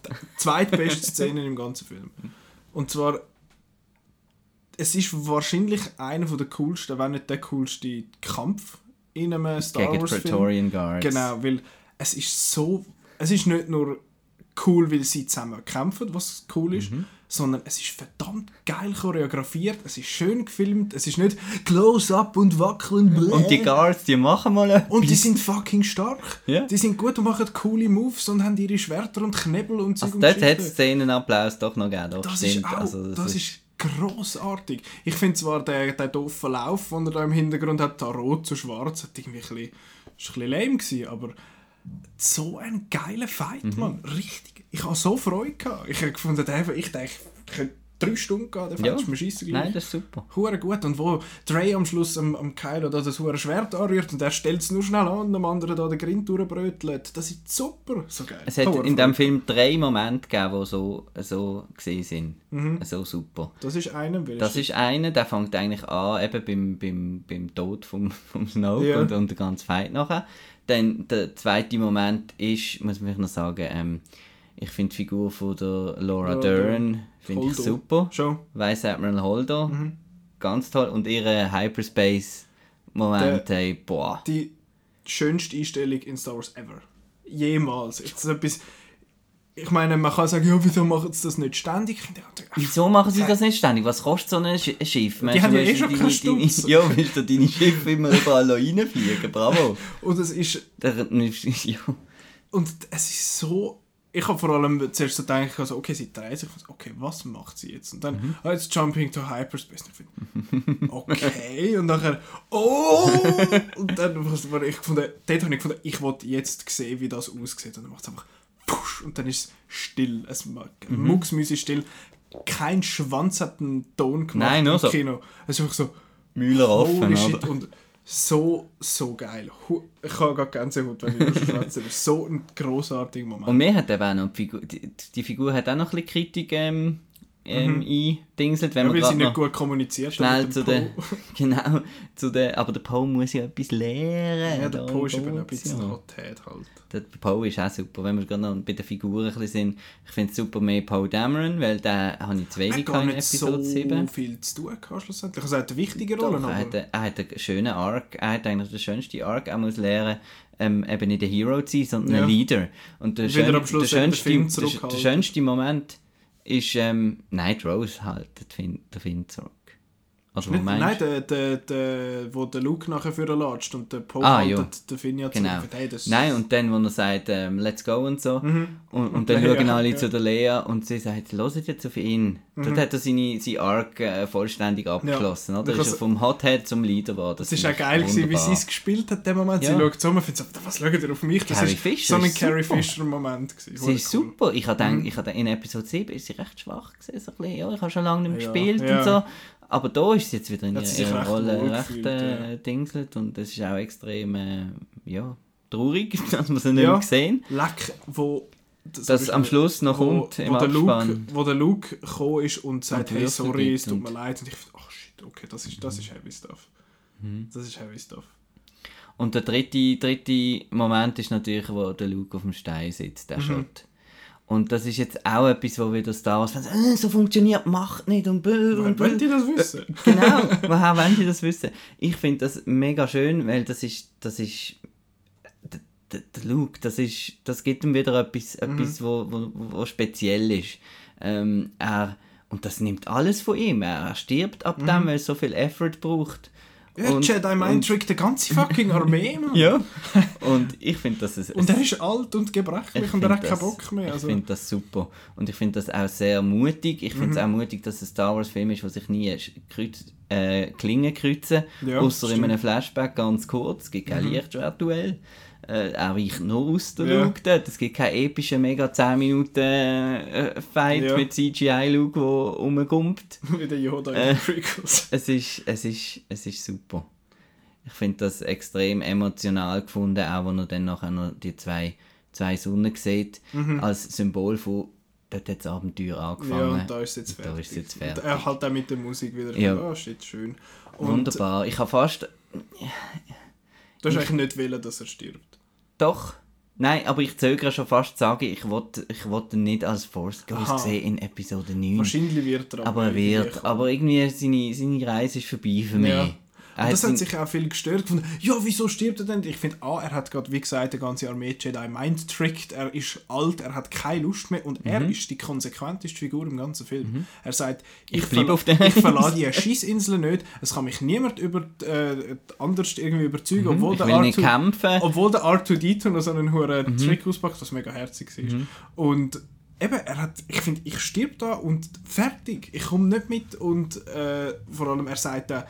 zweitbeste Szene im ganzen Film. Und zwar, es ist wahrscheinlich einer der coolsten, wenn nicht der coolste Kampf in einem Star gegen Wars Film. Guards. Genau, weil es ist so, es ist nicht nur cool, weil sie zusammen kämpfen, was cool ist, Mhm. sondern es ist verdammt geil choreografiert, es ist schön gefilmt, es ist nicht Close-up und wackeln bläh. Und die Guards, die machen mal etwas. Und die sind fucking stark. Ja. Die sind gut und machen coole Moves und haben ihre Schwerter und Knebel und Zeug Also und dort hat es Szenenapplaus doch noch gegeben. Doch, Das stimmt. ist auch, also, das, das, ist grossartig. Ich finde zwar der, der doofe Lauf, den er da im Hintergrund hat, da rot zu schwarz, hat irgendwie ein bisschen, ist ein bisschen lame gewesen, aber so ein geiler Fight, Mhm. Mann. Richtig. Ich habe so Freude gehabt. Ich habe gefunden, ich denke, ich könnte drei Stunden gehen, der Fight Ja. ist mir scheisse gleich. Nein, das ist super. Hure gut. Und wo Dre am Schluss am, am Kylo da das hure Schwert anrührt und er stellt es nur schnell an und dem anderen da den Grind durchbrötelt. Das ist super. So geil. Es hat Hure in diesem Film drei Momente gegeben, die so, so gesehen sind. Mhm. So super. Das ist einer. Das ist einer, der fängt eigentlich an, eben beim, beim, beim Tod vom, vom Snoke Ja. und, und der ganze Fight nachher. Dann der zweite Moment ist, muss ich noch sagen, ähm, ich finde die Figur von der Laura Laura Dern finde ich super. Schon. Vice Admiral Holdo, Mhm. ganz toll. Und ihre Hyperspace-Moment, hey, boah. die schönste Einstellung in Star Wars ever. Jemals. Ist etwas, ich meine, man kann sagen, ja, wieso machen sie das nicht ständig? Ach, Wieso machen sie das nicht ständig? Was kostet so ein Sch- Schiff? Meinst haben du, ja eh schon deine- Stutz. Ja, willst du deine Schiffe immer überall reinfliegen? Bravo. Und es ist, Der, ja. und es ist so, ich habe vor allem zuerst so gedacht, also, okay, sie dreht sich, okay, was macht sie jetzt? Und dann, Mhm. ah, jetzt Jumping to Hyperspace. Und ich okay, und nachher, oh! Und dann, was war ich gefunden, dort habe ich gefunden, ich wollte jetzt sehen, wie das aussieht. Und dann macht es einfach, push, und dann ist es still, es Mhm. mucksmäusig still. Kein Schwanz hat einen Ton gemacht Nein, nur im so. Kino. Es ist einfach so, Müller offen, shit. Und so, so geil. Ich habe gar Gänsehaut, wenn ich schwätze. So ein grossartiger Moment. Und mir hat eben auch noch die Figur, die, die Figur hat auch noch ein bisschen Kritik ähm, ähm, eingedingselt, wenn Mhm. ja, man weil sie nicht gut kommuniziert schnell zu der, Poe. genau, zu der, aber der Poe muss ja etwas lernen. Ja, der da Poe ist eben ein bisschen. Hothead halt. Der Poe ist auch super, wenn wir gerade noch bei den Figuren ein bisschen sind. Ich finde es super mehr Poe Dameron, weil den habe ich zu Er wenig hat in Episode so 7. viel zu tun gehabt, schlussendlich. Also er hat eine wichtige Doch, Rolle, er, hat, aber... er hat einen schönen Arc. Er hat eigentlich den schönsten Arc. Er muss lernen, ähm, eben nicht ein Hero zu sein, sondern Ja. ein Leader. Und der, schön, der, den schönste, der, der schönste Moment ist ähm, Night Rose halt, der Finn, der Finn zurück. Also, Nicht, nein, der, der, der, wo der Luke nachher für latscht und der Poe Ah, haltet ja. den Finn ja Genau. zurück. Hey, das Nein, und dann, wo er sagt, ähm, let's go und so. Und, und, Und dann Lea, schauen alle ja. zu der Lea und sie sagt, hört jetzt auf ihn. Dort hat er seine, seine Arc äh, vollständig abgeschlossen. Oder? Ich Ist er vom Hothead zum Leader geworden. Es ist auch geil, gewesen, wie sie es gespielt hat, dem Moment. Ja. Sie schaut so und findet so, was schaut ihr auf mich? Das Carrie ist Fisher so ein Carrie. Fisher-Moment. Sie ist cool. super. Ich habe gedacht, ich habe in Episode 7 ist sie recht schwach gewesen, so ein bisschen. Ja, ich habe schon lange nicht mehr Ja, gespielt ja. und so. Aber da ist sie jetzt wieder in ihrer, recht Rolle recht gefühlt, äh, ja. dingselt und das ist auch extrem äh, ja, traurig, dass wir sie nicht Ja. mehr sehen. Leck, wo... Das, Dass am Schluss noch wo, kommt im wo der Luke, Abspann. wo der Luke gekommen ist und sagt, Und hey, sorry, es tut und- mir leid. Und ich finde, ach shit, okay, das ist, das ist heavy stuff. Mhm. Das ist heavy stuff. Und der dritte, dritte Moment ist natürlich, wo der Luke auf dem Stein sitzt, Mhm. der Shot. Und das ist jetzt auch etwas, wo wieder Star Wars äh, so funktioniert Macht nicht und bö und. Wollt ihr das wissen? Genau, woher wollen Sie das wissen? Ich finde das mega schön, weil das ist, das ist, der, Luke, das, ist, das gibt ihm wieder etwas, etwas wo, wo, wo speziell ist. Ähm, er, und das nimmt alles von ihm. Er, er stirbt ab dem, weil er so viel Effort braucht. Ja, Und- Jedi Mind Trick, die ganze fucking Armee, Mann. Ja. Und ich finde, das ist... Und er ist alt und gebrechlich Ich und er hat keinen das- Bock mehr. Also. Ich finde das super. Und ich finde das auch sehr mutig. Ich Mhm. finde es auch mutig, dass es ein Star Wars Film ist, wo sich nie kreuz, äh, Klingen kreuzen. Ja, außer in. Mhm. einem Flashback ganz kurz. Es gibt kein Lichtschwertduell. Äh, er weicht nur aus der Ja. Luke dort. Es gibt keinen epischen, mega 10 Minuten äh, Fight Ja. mit CGI-Luke, der rumgumpt. Wie der Yoda in Äh. den Prequels. Es ist, es ist, es ist super. Ich finde das extrem emotional gefunden, auch wenn er dann nachher noch die zwei, zwei Sonnen sieht, als Symbol von dort hat das Abenteuer Mhm. Ja, angefangen. und da ist es jetzt fertig. Ist jetzt fertig. er halt auch mit der Musik wieder. Ja. Oh, shit, schön. Und Wunderbar. Ich habe fast... du hast eigentlich nicht wollen, dass er stirbt. Doch. Nein, aber ich zögere schon fast zu sagen, ich wollte ich wollte ihn nicht als Force Aha. Ghost sehen in Episode 9. Wahrscheinlich wird er aber er irgendwie wird. kommen. Aber irgendwie seine, seine Reise ist vorbei für mich. Ja. Und das hat sich auch viel gestört gefunden. Ja, wieso stirbt er denn? Ich finde, A, er hat gerade, wie gesagt, die ganze Armee Jedi Mind trickt. Er ist alt, er hat keine Lust mehr und er ist die konsequenteste Figur im ganzen Film. Er sagt, Mhm. Ich ich, verla- der ich verlasse die Scheissinsel nicht. Es kann mich niemand über, äh, anders irgendwie überzeugen, obwohl Mhm. ich der will nicht R2 kämpfen. obwohl der R2D2 noch so einen hohen Mhm. Trick auspackt, was mega herzig war. Und eben, er hat, ich finde, ich stirb da und fertig. Ich komme nicht mit und äh, vor allem er sagt dann,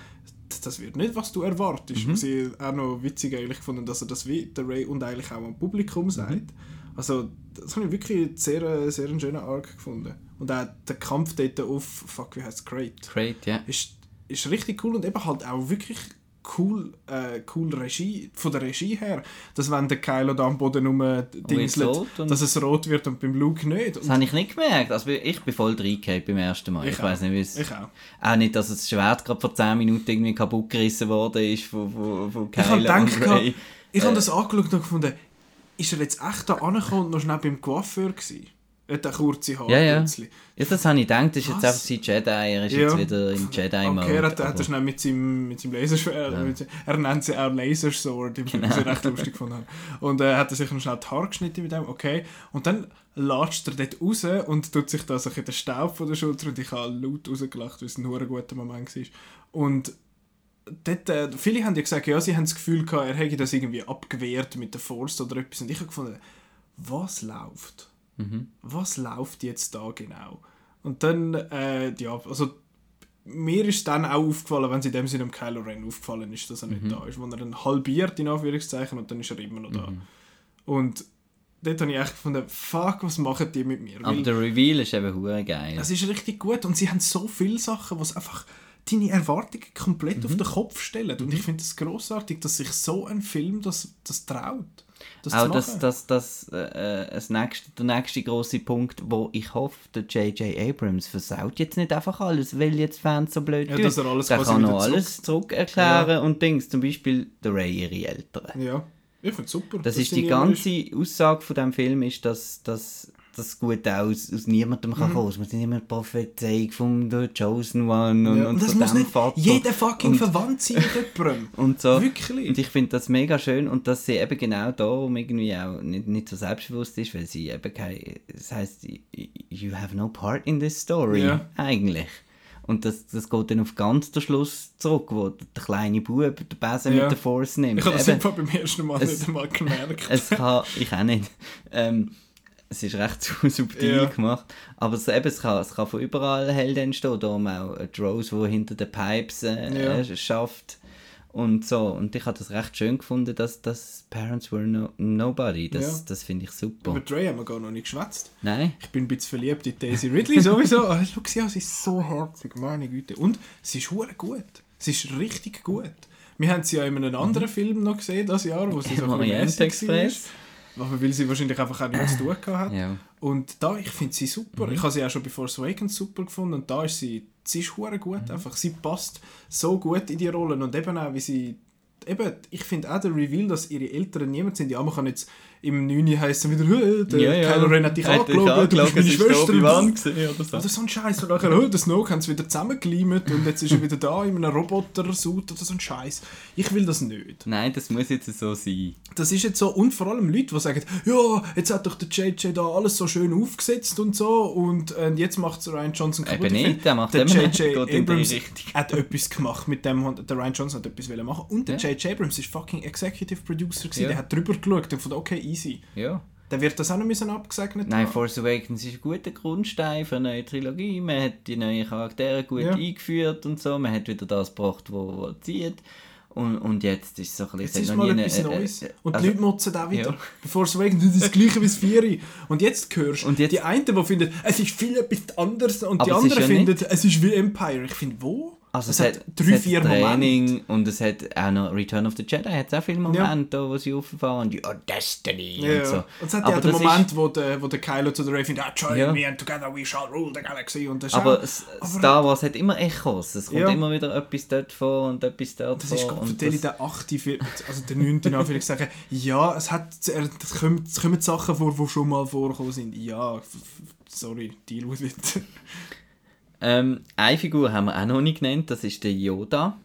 das wird nicht, was du erwartest. Mhm. Was ich auch noch witzig eigentlich gefunden, dass er das wie der Ray und eigentlich auch am Publikum Mhm. sagt. Also, das habe ich wirklich sehr, äh, sehr einen schönen Arc gefunden. Und auch der Kampf dort auf, fuck, wie heißt es, Great Great, ja. ist, ist richtig cool und eben halt auch wirklich cool, äh, cool Regie, von der Regie her, dass wenn der Kylo da am Boden rumdingselt, dass es rot wird und beim Luke nicht. Das Und habe ich nicht gemerkt. Also ich bin voll reingefallen beim ersten Mal. Ich, Ich weiß nicht, wie es... ich auch. Auch nicht, dass das Schwert gerade vor 10 Minuten irgendwie kaputt gerissen worden ist von, von, von Ich habe Kylo und gedacht, Ray. ich Äh. habe das angeschaut und gefunden, ist er jetzt echt da angekommen und noch schnell beim Coiffeur gewesen? Hat er kurze Haare Ja, ja. Ja, das habe ich gedacht. Das ist jetzt einfach sein Jedi. Er ist Ja. jetzt wieder im Jedi-Mode. Okay, er hat, er hat er schnell mit seinem, mit seinem Laserschwert, mit, er nennt sie auch Lasersword, die Genau. ich recht lustig gefunden. Und äh, hat er sich noch schnell die Haare geschnitten mit dem, okay. Und dann latscht er dort raus und tut sich da so ein den Staub von der Schulter und ich habe laut rausgelacht, weil es ein hure guter Moment war. Und dort, äh, viele haben ja gesagt, ja, sie haben das Gefühl gehabt, er hätte das irgendwie abgewehrt mit der Force oder etwas. Und ich habe gefunden, was läuft? Was läuft jetzt da genau? Und dann, äh, ja, also mir ist dann auch aufgefallen, wenn es in dem Sinne am Kylo Ren aufgefallen ist, dass er nicht da ist. Wo er dann halbiert, in Anführungszeichen, und dann ist er immer noch da. Und dort habe ich echt gefunden, fuck, was machen die mit mir? Aber Weil der Reveal ist eben hure geil. es ist richtig gut und sie haben so viele Sachen, was einfach deine Erwartungen komplett Mhm. auf den Kopf stellen. Und ich finde es großartig, dass sich so ein Film das, das traut. Das auch das, das, das, äh, das nächste, der nächste große Punkt, wo ich hoffe, der J.J. Abrams versaut jetzt nicht einfach alles, weil jetzt Fans so blöd Ja, tun. dass er alles Der kann noch alles zurück erklären und Dings, zum Beispiel der Ray ihre Eltern. Ja, ich finde es super. Das dass ist die ganze Aussage von dem Film, ist, dass, dass das gut aus, aus niemandem Mhm. kann kommen. Es muss nicht immer Prophezeiung von The Chosen One und, Ja, und das von muss nicht Vater. jeder fucking und, verwandt sein mit jemandem. und so. Wirklich. Und ich finde das mega schön und dass sie eben genau darum irgendwie auch nicht, nicht so selbstbewusst ist, weil sie eben kein, das heisst, you have no part in this story, Ja. eigentlich. Und das, das geht dann auf ganz den Schluss zurück, wo der kleine Bub den Besen Ja. mit der Force nimmt. Ich habe das Eben, einfach beim ersten Mal es- nicht einmal gemerkt. es kann, ich auch nicht. Ähm, es ist recht subtil Ja. gemacht. Aber es, eben, es, kann, es kann von überall Helden entstehen. Darum auch äh, die Rose, die hinter den Pipes äh, Ja. schafft. Und so. Und ich habe das recht schön gefunden, dass das Parents were no, nobody. Das, Ja. das finde ich super. Über Dre haben wir gar noch nicht geschwätzt. Nein? Ich bin ein bisschen verliebt in Daisy Ridley sowieso. Oh, schau sie an, sie ist so herzig, meine Güte. Und sie ist gut. Sie ist richtig gut. Wir haben sie ja in einem anderen Film noch gesehen das Jahr, wo sie so ein bisschen Express. war. Aber weil sie wahrscheinlich einfach auch nichts zu tun hat. Ja. Und da, ich finde sie super. Ich habe sie auch schon bei Force Awakens super gefunden und da ist sie, sie ist gut einfach. Sie passt so gut in die Rollen und eben auch, wie sie eben, ich finde auch der Reveal, dass ihre Eltern niemand sind. Ja, man kann jetzt im 9. heißen wieder, «Hä, der Ja, ja. Kylo Ren hat dich Hat angeschaut, du bist meine es Schwester. Oder so. Oder so ein Scheiß. Und nachher, «Oh, der Snoke haben sie wieder zusammengelimet und jetzt ist er wieder da in einem Roboter-Suit oder so ein Scheiß. Ich will das nicht. Nein, das muss jetzt so sein. Das ist jetzt so, und vor allem Leute, die sagen, ja, jetzt hat doch der JJ da alles so schön aufgesetzt und so und äh, jetzt macht es Ryan Johnson Eben Ich nicht, der macht der JJ Abrams hat etwas gemacht mit dem, der Ryan Johnson hat etwas machen und der Ja. JJ Abrams ist fucking Executive Producer gewesen, Ja. der hat drüber geschaut und von okay, easy. Ja. Der wird das auch noch müssen abgesegnet Nein, haben. Force Awakens ist ein guter Grundstein für eine neue Trilogie. Man hat die neuen Charaktere gut Ja. eingeführt und so. Man hat wieder das gebracht, wo zieht. Und, und jetzt ist es so ein bisschen... Jetzt ist mal etwas äh, Neues. äh, Und also- die Leute motzen auch wieder. Ja. Bevor es weg ist das gleiche wie das Vieri. Und jetzt hörst du Und jetzt- die einen, die finden, es ist viel etwas anderes und die anderen ja finden, es ist wie Empire. Ich finde, wo? Also es, es, hat, hat, drei, es hat vier Training Momente. und es hat auch noch Return of the Jedi, hat auch viele Momente, da, wo sie auffahren und ja, Destiny Ja, und so. Und es hat aber ja auch den Moment, wo der, wo der Kylo zu der Rey findet, ah, join Ja. me and together we shall rule the galaxy. Und das Ist, ist aber aber- Star Wars hat immer Echos. Es kommt Ja. immer wieder etwas dort vor und etwas dort Das ist vor. Gott und das- der 8. Film, also der 9. in Anführungszeichen. Ja, es hat, es kommen, es kommen Sachen vor, die schon mal vorgekommen sind. Ja, sorry, deal with it. Ähm, eine Figur haben wir auch noch nicht genannt, das ist der Yoda.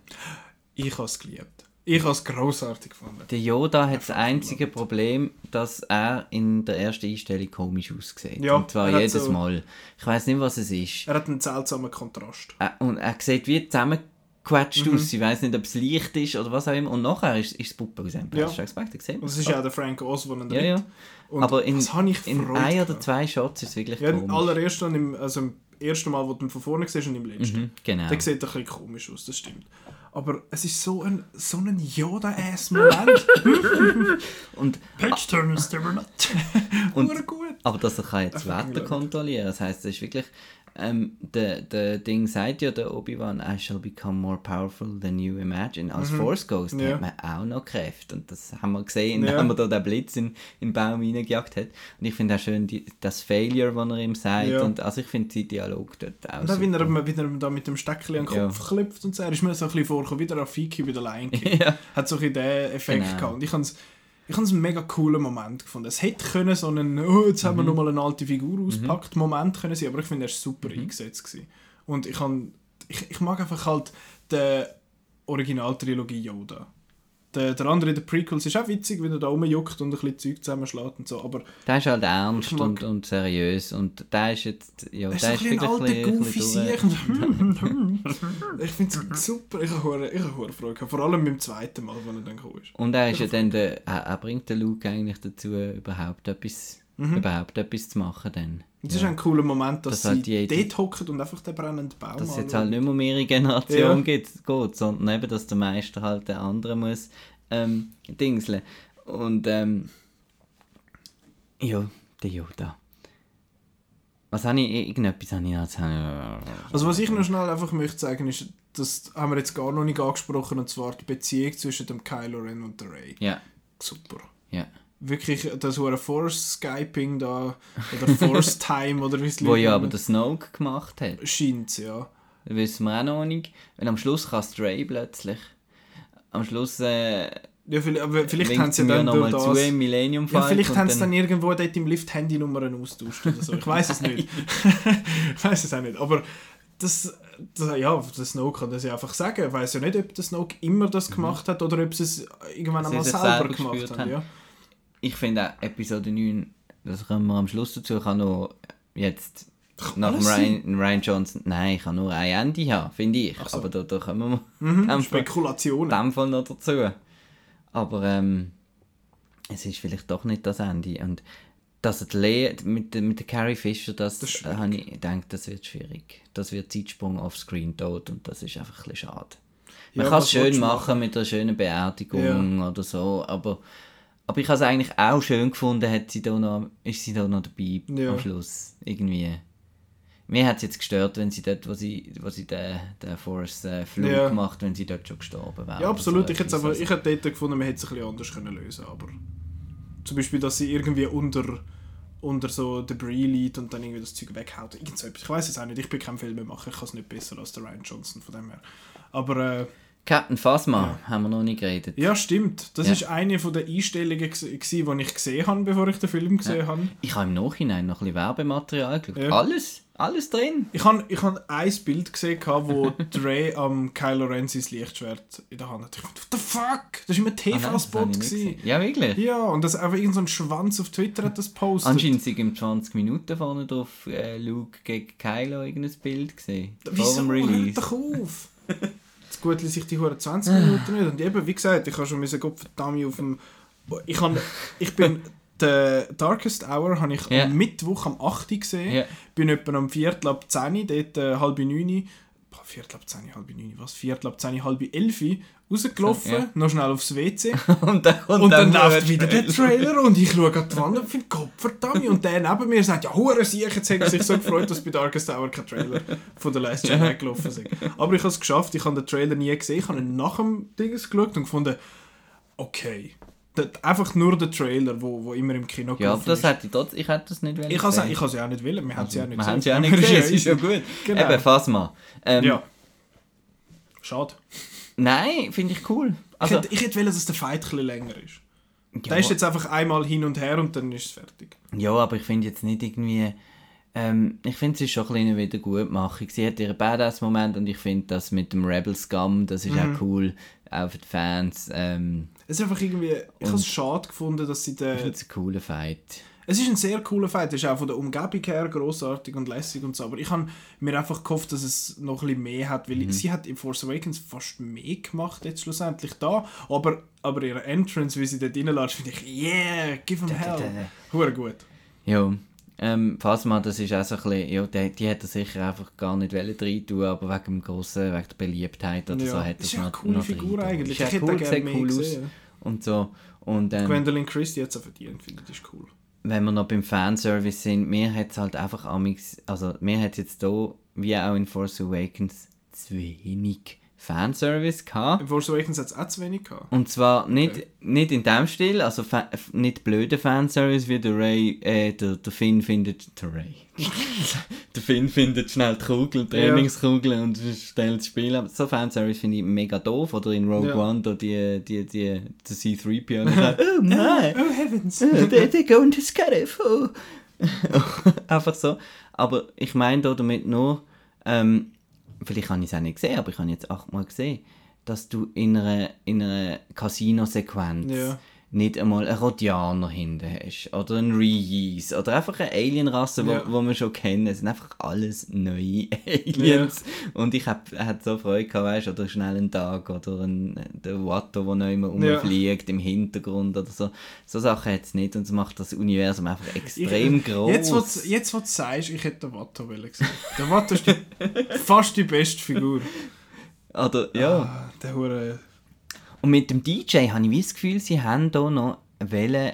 Ich habe es geliebt. Ich habe es grossartig gefunden. Der Yoda hat das einzige Problem, dass er in der ersten Einstellung komisch aussieht. Ja, und zwar er jedes so- Mal. Ich weiß nicht, was es ist. Er hat einen seltsamen Kontrast. Äh, Und er sieht wie zusammengequetscht Mhm. aus. Ich weiß nicht, ob es Licht ist oder was auch immer. Und nachher ist, ist es Puppe aus Empire Ja. Back. Da sieht man Und es ist ja auch der Frank Osborne ja, ja. Und Aber in, das in ein oder zwei Shots ist es wirklich Ja, komisch. allerersten, und im, also im ersten Mal, wo du von vorne siehst und im letzten. Mhm, genau. Der sieht ein bisschen komisch aus, das stimmt. Aber es ist so ein, so ein Yoda-ass-Moment. Und, Page turners, they were not. Und- gut. aber dass er kann jetzt Wetter kontrollieren Das heisst, es ist wirklich... Ähm, der, der Ding sagt ja, der Obi-Wan, I shall become more powerful than you imagine. Als Force Ghost Mhm. Ja. hat man auch noch Kräfte. Und das haben wir gesehen, indem Ja. man da den Blitz in, in den Baum reingejagt hat. Und ich finde auch schön die, das Failure, was er ihm sagt. Ja. Und, also ich finde die Dialog dort auch Und dann, wie er, wie er da mit dem Steckchen an den Ja. Kopf klopft und so, er ist mir so ein bisschen vorgekommen, wieder auf Fiki bei der Lion King. Ja. Hat so ein bisschen den Effekt Genau. gehabt. Und ich habe es ich hab's einen mega coolen Moment gefunden. Es hätte können so einen, oh, jetzt Mhm. haben wir nochmal eine alte Figur auspackt, Moment können sein, aber ich finde, er war super Mhm. eingesetzt. Gewesen. Und ich, han, ich, ich mag einfach halt die Originaltrilogie Yoda. Der, der andere in den Prequels ist auch witzig, wenn er da rumjuckt und ein bisschen Zeug zusammenschlägt und so, aber Der ist halt ernst mag- und, und seriös. Und der ist jetzt... Ja, er ist der so ein bisschen ein alter, goofy ich finde es super, ich habe ich Freude gehabt, vor allem beim zweiten Mal, als er dann gekommen ist. Und er ist ja dann der, er, er bringt den Luke eigentlich dazu, überhaupt etwas, überhaupt etwas zu machen dann. Es ist ein cooler Moment, dass Das halt sie die- dort hocken und einfach den brennenden Baum Dass es jetzt halt nicht mehr um ihre Generation Ja. geht, geht, sondern eben, dass der Meister halt den anderen muss ähm, dingseln. Und ähm, ja, der Yoda. Was habe ich, irgendetwas habe ich als... Also was ich noch schnell einfach möchte sagen ist, das haben wir jetzt gar noch nicht angesprochen, und zwar die Beziehung zwischen dem Kylo Ren und der Rey. Ja, Super. ja. Wirklich, das war ein Force-Skyping da, oder Force-Time, oder wie es Wo ja aber der Snoke gemacht hat. Scheint's, ja. Das wissen wir auch noch nicht. Weil am Schluss kann Stray plötzlich. Am Schluss äh, ja vielleicht, vielleicht haben sie dann durch nochmal zu das... im Millennium Ja, vielleicht und haben sie dann irgendwo dort im Lift Handynummern austauscht oder so. Ich weiß es nicht. ich weiß es auch nicht. Aber das, das, ja, der Snoke kann das ja einfach sagen. Ich weiß ja nicht, ob der Snoke immer das gemacht hat oder ob sie es irgendwann einmal selber, selber gemacht haben. Ja. Ich finde auch Episode 9, das kommen wir am Schluss dazu, kann noch jetzt nach dem alles Ryan, Ryan Johnson, nein, ich kann nur ein Ende haben, finde ich. Ach so. Aber da, da kommen wir Mhm, dem Spekulationen. dem Fall noch dazu. Aber ähm, es ist vielleicht doch nicht das Ende. Und dass Lea mit, der- mit der Carrie Fisher, das, Das äh, habe ich gedacht, das wird schwierig. Das wird Zeitsprung offscreen tot und das ist einfach ein bisschen schade. Man Ja, kann es schön du machen, mit einer schönen Beerdigung oder so, aber, aber ich habe es eigentlich auch schön gefunden, hat sie da noch, ist sie da noch dabei Ja. am Schluss. Irgendwie. Mir hat es jetzt gestört, wenn sie dort, wo sie, wo sie den, den Force-Flug Ja. gemacht wenn sie dort schon gestorben wäre. Ja, absolut. Ich So hätte, aber, ich hätte dort gefunden, man hätte es ein bisschen anders können lösen aber Zum Beispiel, dass sie irgendwie unter, unter so Debris liegt und dann irgendwie das Zeug weghaut. Irgend so etwas. Ich weiß es auch nicht. Ich bin kein Filmemacher. Ich kann es nicht besser als der Ryan Johnson von dem her. Aber äh, Captain Phasma haben wir noch nicht geredet. Ja, stimmt. Das Ja. ist eine von den Einstellungen, die ich gesehen habe, bevor ich den Film gesehen habe. Ich habe im Nachhinein noch ein bisschen Werbematerial geschaut. Ja. Alles, alles drin. Ich habe ich hab ein Bild gesehen, wo Dre am Kylo Ren sein Lichtschwert in der Hand hat. Ich dachte, what the fuck? Das war immer Ah, habe TV-Spot. gesehen. ja, wirklich. ja, und das einfach irgendein so ein Schwanz auf Twitter hat das postet. Anscheinend sind im 20 Minuten vorne drauf äh, Luke gegen Kylo irgendein Bild gesehen. Wieso? Hört doch auf! Gutli sich die Hure 20 Minuten nicht. Und eben, wie gesagt, ich habe schon müssen Gott verdammt auf dem... Ich, habe, ich bin... The Darkest Hour habe ich Ja. am Mittwoch am 8. Uhr gesehen. Ja. Bin etwa am Viertel ab 10 Uhr, dort äh, halb 9 Uhr, Viertel ab 10 Uhr, halb 9 Uhr, was? Viertel ab 10 Uhr, halb 11 Uhr, rausgelaufen, Ja. noch schnell aufs WC. und dann, Und dann der läuft wieder der Trailer und ich schaue an die Wand und finde, Gott verdammt. Und der neben mir sagt, ja, hure sicher, jetzt hätte er sich so gefreut, dass bei Darkest Hour kein Trailer von der Last Jedi gelaufen ist. Aber ich habe es geschafft, ich habe den Trailer nie gesehen, ich habe ihn nach dem Ding geschaut und gefunden, okay. Einfach nur der Trailer, wo, wo immer im Kino Ja, das ist. hätte ich, dort, ich hätte das nicht wollen Ich ich kann es ja auch nicht wollen, wir haben es ja auch nicht Wir haben gesehen. sie auch nicht gesehen, es ist ja easy. gut. Genau. Eben, Phasma. Ähm, Ja. Schade. Nein, finde ich cool. Ich Also, hätte, ich hätte wollen, dass der Fight ein länger ist. ja, Der ist jetzt einfach einmal hin und her und dann ist es fertig. ja, aber ich finde jetzt nicht irgendwie... Ähm, ich finde, es ist schon ein bisschen eine Wiedergutmachung. Sie hat ihren Badass-Moment und ich finde das mit dem Rebel Scum, das ist Mhm. auch cool, auch für die Fans. Ähm, Es ist einfach irgendwie, ich habe es schade gefunden, dass sie ich den... finde es ein cooler Fight. Es ist ein sehr cooler Fight, es ist auch von der Umgebung her grossartig und lässig und so, aber ich habe mir einfach gehofft, dass es noch ein bisschen mehr hat, Mhm. weil sie hat in Force Awakens fast mehr gemacht jetzt schlussendlich da, aber, aber ihre Entrance, wie sie dort reinlässt, finde ich, yeah, give them hell. Hure gut. Ja, ähm, Phasma, das ist auch so ein bisschen, ja, die, die hätte er sicher einfach gar nicht rein tun, aber wegen dem grossen, wegen der Beliebtheit oder Ja. so er ja noch eine coole noch Figur eigentlich. Ist Ich hätte cool, gerne cool aus gesehen. und so. Und ähm, Gwendolyn Christie hat es auch verdient, finde ich, das ist cool. wenn wir noch beim Fanservice sind, mir hat es halt einfach amix, also mir hat jetzt hier, wie auch in Force Awakens, zu wenig Fanservice gehabt. In Force hat es auch zu wenig gehabt. Und zwar nicht, nicht in dem Stil, also fa nicht blöde Fanservice wie der Ray, äh, der, der Finn findet, der Ray, der Finn findet schnell die Kugel, die Ja. Und stellt das Spiel ab. So Fanservice finde ich mega doof. Oder in Rogue Ja. One, da die, die, die, der C-3PO und sagt, oh nein, Oh heavens! they, they going to Scarif. Oh. Einfach so. Aber ich meine da damit nur, ähm, vielleicht habe ich es auch nicht gesehen, aber ich habe jetzt achtmal gesehen, dass du in einer, in einer Casino-Sequenz Ja. Nicht einmal einen Rodianer hinten hast. Oder einen Reese. Oder einfach eine Alienrasse, Ja. wo, wo wir schon kennen. Es sind einfach alles neue Aliens. Und ich hab so Freude gehabt, weißt, oder schnell einen Tag oder ein, der Watto, der noch immer Ja. rumfliegt im Hintergrund oder so. So Sachen hat es nicht und es macht das Universum einfach extrem groß. Jetzt, wo du jetzt, wo du sagst, ich hätte den Watto gesehen. Der Watto ist die, fast die beste Figur. Oder, ja. Ah, der Hure. Und mit dem DJ habe ich wie das Gefühl, sie haben hier noch wollen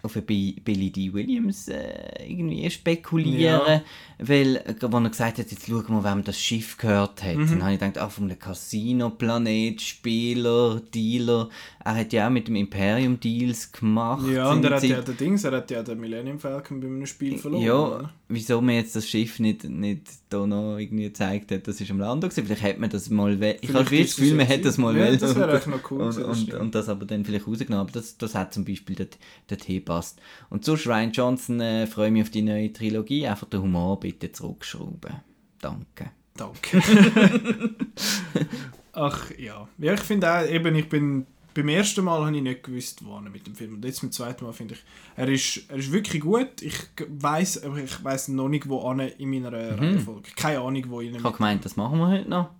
auf Billy D. Williams äh, irgendwie spekulieren, weil, äh, wo er gesagt hat, jetzt schauen wir, wem das Schiff gehört hat. Mhm. Dann habe ich gedacht, ah, vom Casino-Planet, Spieler, Dealer, er hat ja auch mit dem Imperium Deals gemacht. Ja, und er hat ja Zeit. den Dings, er hat ja den Millennium Falcon bei einem Spiel verloren. Ja, oder? Wieso man jetzt das Schiff nicht, nicht da noch irgendwie gezeigt hat, das ist am Land gewesen. Vielleicht hätte man das mal... we- Ich habe das Gefühl, man hätte das mal. Ja, wollen das wäre noch cool und, und, und das aber dann vielleicht rausgenommen. Aber das, das hat zum Beispiel dort, dorthin passt. Und sonst, Ryan Johnson, äh, freue mich auf die neue Trilogie. Einfach den Humor bitte zurückschrauben. Danke. Danke. Ach ja. Ja, ich finde auch, eben, ich bin. Beim ersten Mal habe ich nicht gewusst, wo mit dem Film. Und jetzt beim zweiten Mal finde ich, er ist, er ist wirklich gut. Ich weiß, aber ich weiß noch nicht, wo an in meiner Reihenfolge. Keine Ahnung, wo ich ihn Mhm. Ich habe gemeint, das machen wir heute noch.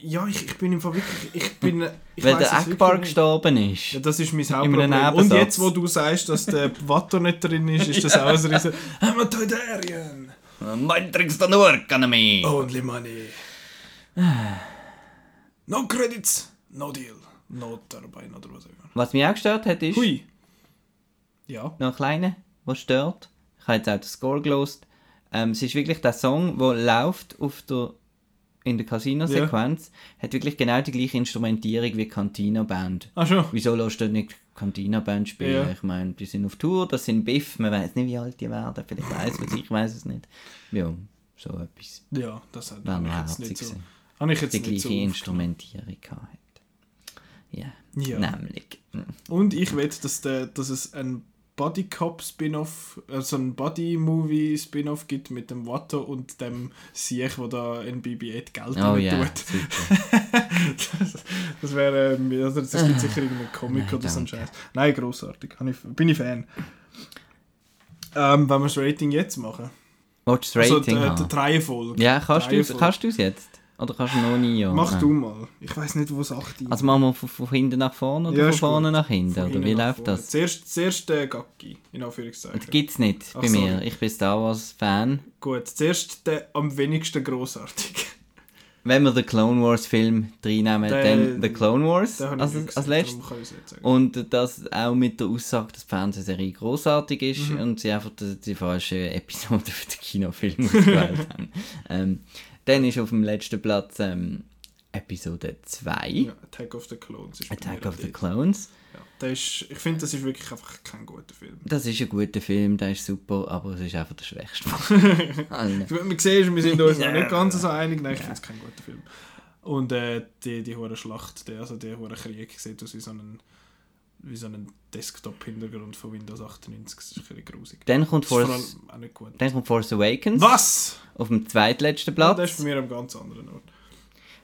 Ja, ich, ich bin im Fall wirklich. Ich bin. Ich Weil weiss der Eckbar gestorben ist. Ja, das ist mein Hauptproblem. Und jetzt, wo du sagst, dass der Watto nicht drin ist, ist das auch ein riesen Hämatoidarian. Mein trinkst du nur, kann mich. Only money. No credits, no deal. No Turbine oder was auch immer. Was mich auch gestört hat, ist... Hui. Ja. noch ein kleiner, was stört. Ich habe jetzt auch den Score gelost. Ähm, es ist wirklich der Song, der läuft auf der, in der Casino-Sequenz, hat wirklich genau die gleiche Instrumentierung wie die Cantina-Band. Ach schon. Wieso lässt du nicht Cantina-Band spielen? Ja. Ich meine, die sind auf Tour, das sind Biff, man weiß nicht, wie alt die werden. Vielleicht weiß es, ich weiß es nicht. Ja, so etwas. Ja, das hat Wäre habe noch ich jetzt nicht so. Habe ich jetzt Die gleiche so. Instrumentierung gehabt. Ja, Ja. nämlich. Mhm. Und ich will, dass, der, dass es ein Buddy Cop Spin-off, also ein Buddy Movie Spin-off gibt mit dem Watto und dem Siech, wo da in BB-8 Geld Oh ja, tut. das, das wäre, also das gibt sicher irgendeinen Comic Nein, oder so ein. Scheiß. Nein, großartig, bin ich Fan. Ähm, wenn wir das Rating jetzt machen. Willst du das Also Rating die, die haben? Reihenfolge. Ja, kannst du kannst du's jetzt? Oder kannst du noch nie? Ja? Mach du mal. Ich weiß nicht, wo es 8 ist. Also machen wir von, von hinten nach vorne oder Ja, von vorne gut. nach hinten? Von Oder wie läuft vorne. das? Zuerst, zuerst äh, Gacki, in Anführungszeichen. Das gibt's nicht Ach, bei mir. sorry. Ich bin Star Wars Fan. Gut, zuerst der am wenigsten grossartig. Wenn wir den Clone Wars Film reinnehmen, dann The Clone Wars als, als letztes. es. Und das auch mit der Aussage, dass die Fernsehserie großartig ist Mhm. und sie einfach die, die falsche Episode für den Kinofilm ausgewählt haben. Ähm, dann ist auf dem letzten Platz ähm, Episode 2, ja, Attack of the Clones ist Attack of the. Clones. Ja, der ist, ich finde, das ist wirklich einfach kein guter Film. Das ist ein guter Film, der ist super, aber es ist einfach der schwächste. Man sieht, wir sind uns noch Ja. nicht ganz so einig. Nein, ich finde es kein guter Film. Und äh, die, die hohe Schlacht, der, also der hohe Krieg, sieht aus wie so einen, wie so einen Desktop-Hintergrund von Windows 98. Das ist ein bisschen grusig. Dann kommt, Force, dann kommt Force Awakens Was? auf dem zweitletzten Ja, Platz. der ist bei mir am ganz anderen Ort.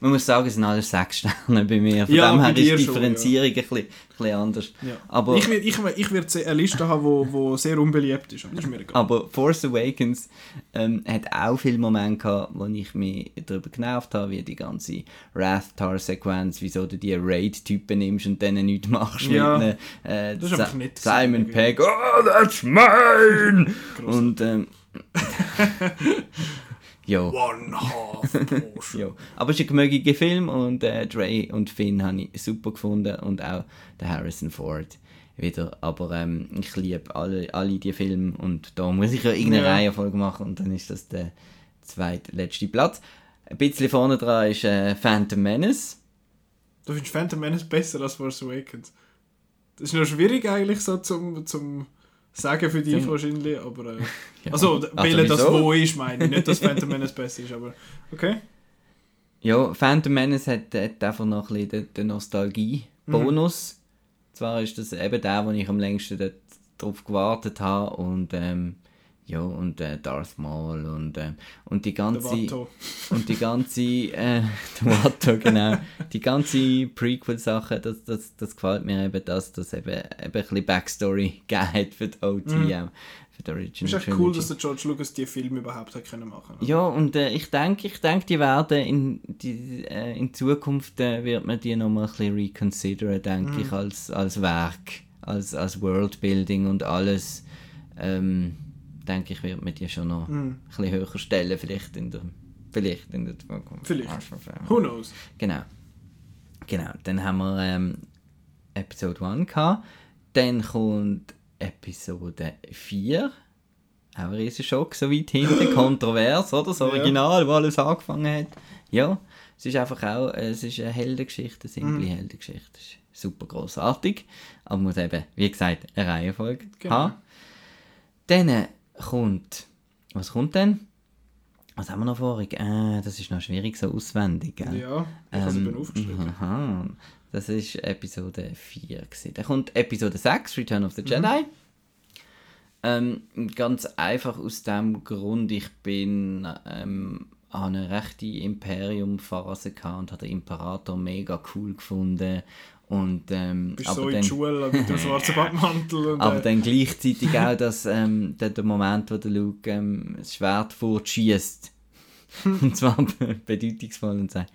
Man muss sagen, es sind alles sechs Sterne bei mir. Von Ja, dem her ist die schon, Differenzierung ein, bisschen, ein bisschen anders. Ja. Aber, ich werde ich, ich werd eine Liste haben, wo, wo sehr unbeliebt ist, ist aber Force Awakens ähm, hat auch viele Momente gehabt, wo ich mich darüber genervt habe, wie die ganze Wrath-Tar-Sequenz, wieso du die Raid-Typen nimmst und denen nichts machst Ja. mit einem, äh, Das ist nett Simon Pegg, oh, that's mine! Gross. und ähm, ja. One half. Ja, aber es ist ein gemögiger Film und äh, Dre und Finn habe ich super gefunden und auch der Harrison Ford wieder. Aber ähm, ich liebe alle, alle die Filme und da muss ich ja irgendeine Ja. Reihenfolge machen und dann ist das der zweitletzte Platz. Ein bisschen vorne dran ist äh, Phantom Menace. Du findest Phantom Menace besser als Force Awakens. Das ist noch schwierig eigentlich so zum, zum sagen für dich wahrscheinlich, aber... Äh, Ja. Also, Also weil das wieso? wo ist, meine ich. Nicht, dass Phantom Menace besser ist, aber... Okay. Ja, Phantom Menace hat, hat einfach noch ein bisschen den, den Nostalgie-Bonus. Zwar ist das eben der, wo ich am längsten dort drauf gewartet habe und ähm, ja, und äh, Darth Maul und, ähm, und die ganze und die ganze äh, Watto, genau. Die ganze Prequel-Sache das, das, das gefällt mir eben dass das eben, eben ein bisschen Backstory gegeben hat für die OT auch, für die Original Ist echt cool, dass der George Lucas die Filme überhaupt hat können machen. Ja, und äh, ich denke, ich denke, die werden in, die, äh, in Zukunft äh, wird man die nochmal ein bisschen reconsideren, denke ich, als, als Werk, als, als Worldbuilding und alles. Ähm, denke ich, wird man die schon noch ein bisschen höher stellen, vielleicht in der, vielleicht in der Zukunft. Vielleicht. Who knows? Genau. Genau, dann haben wir ähm, Episode 1 gehabt. Dann kommt Episode 4. Auch ein riesen Schock, so weit hinten, kontrovers, oder? Das Ja. Original, wo alles angefangen hat. Ja, es ist einfach auch, äh, es ist eine Heldengeschichte, eine simple Mhm. Heldengeschichte. Es ist super großartig, aber muss eben, wie gesagt, eine Reihenfolge Genau. haben. Dann kommt, was kommt denn? Was haben wir noch vorig? Äh, das ist noch schwierig, so auswendig, gell? Ja, ich habe es Ähm, eben aufgeschrieben. Aha, das ist Episode 4. Gewesen. Dann kommt Episode 6, Return of the Mhm. Jedi. Ähm, ganz einfach aus dem Grund, ich bin ähm, an eine rechte Imperium-Phase gehabt und habe den Imperator mega cool gefunden. Und, ähm, Bist aber so in dann, die Schule mit dem schwarzen Badmantel und... aber äh, dann gleichzeitig auch dass, ähm, der, der Moment, wo der Luke ähm, das Schwert fortschießt. und zwar be- bedeutungsvoll und sagt,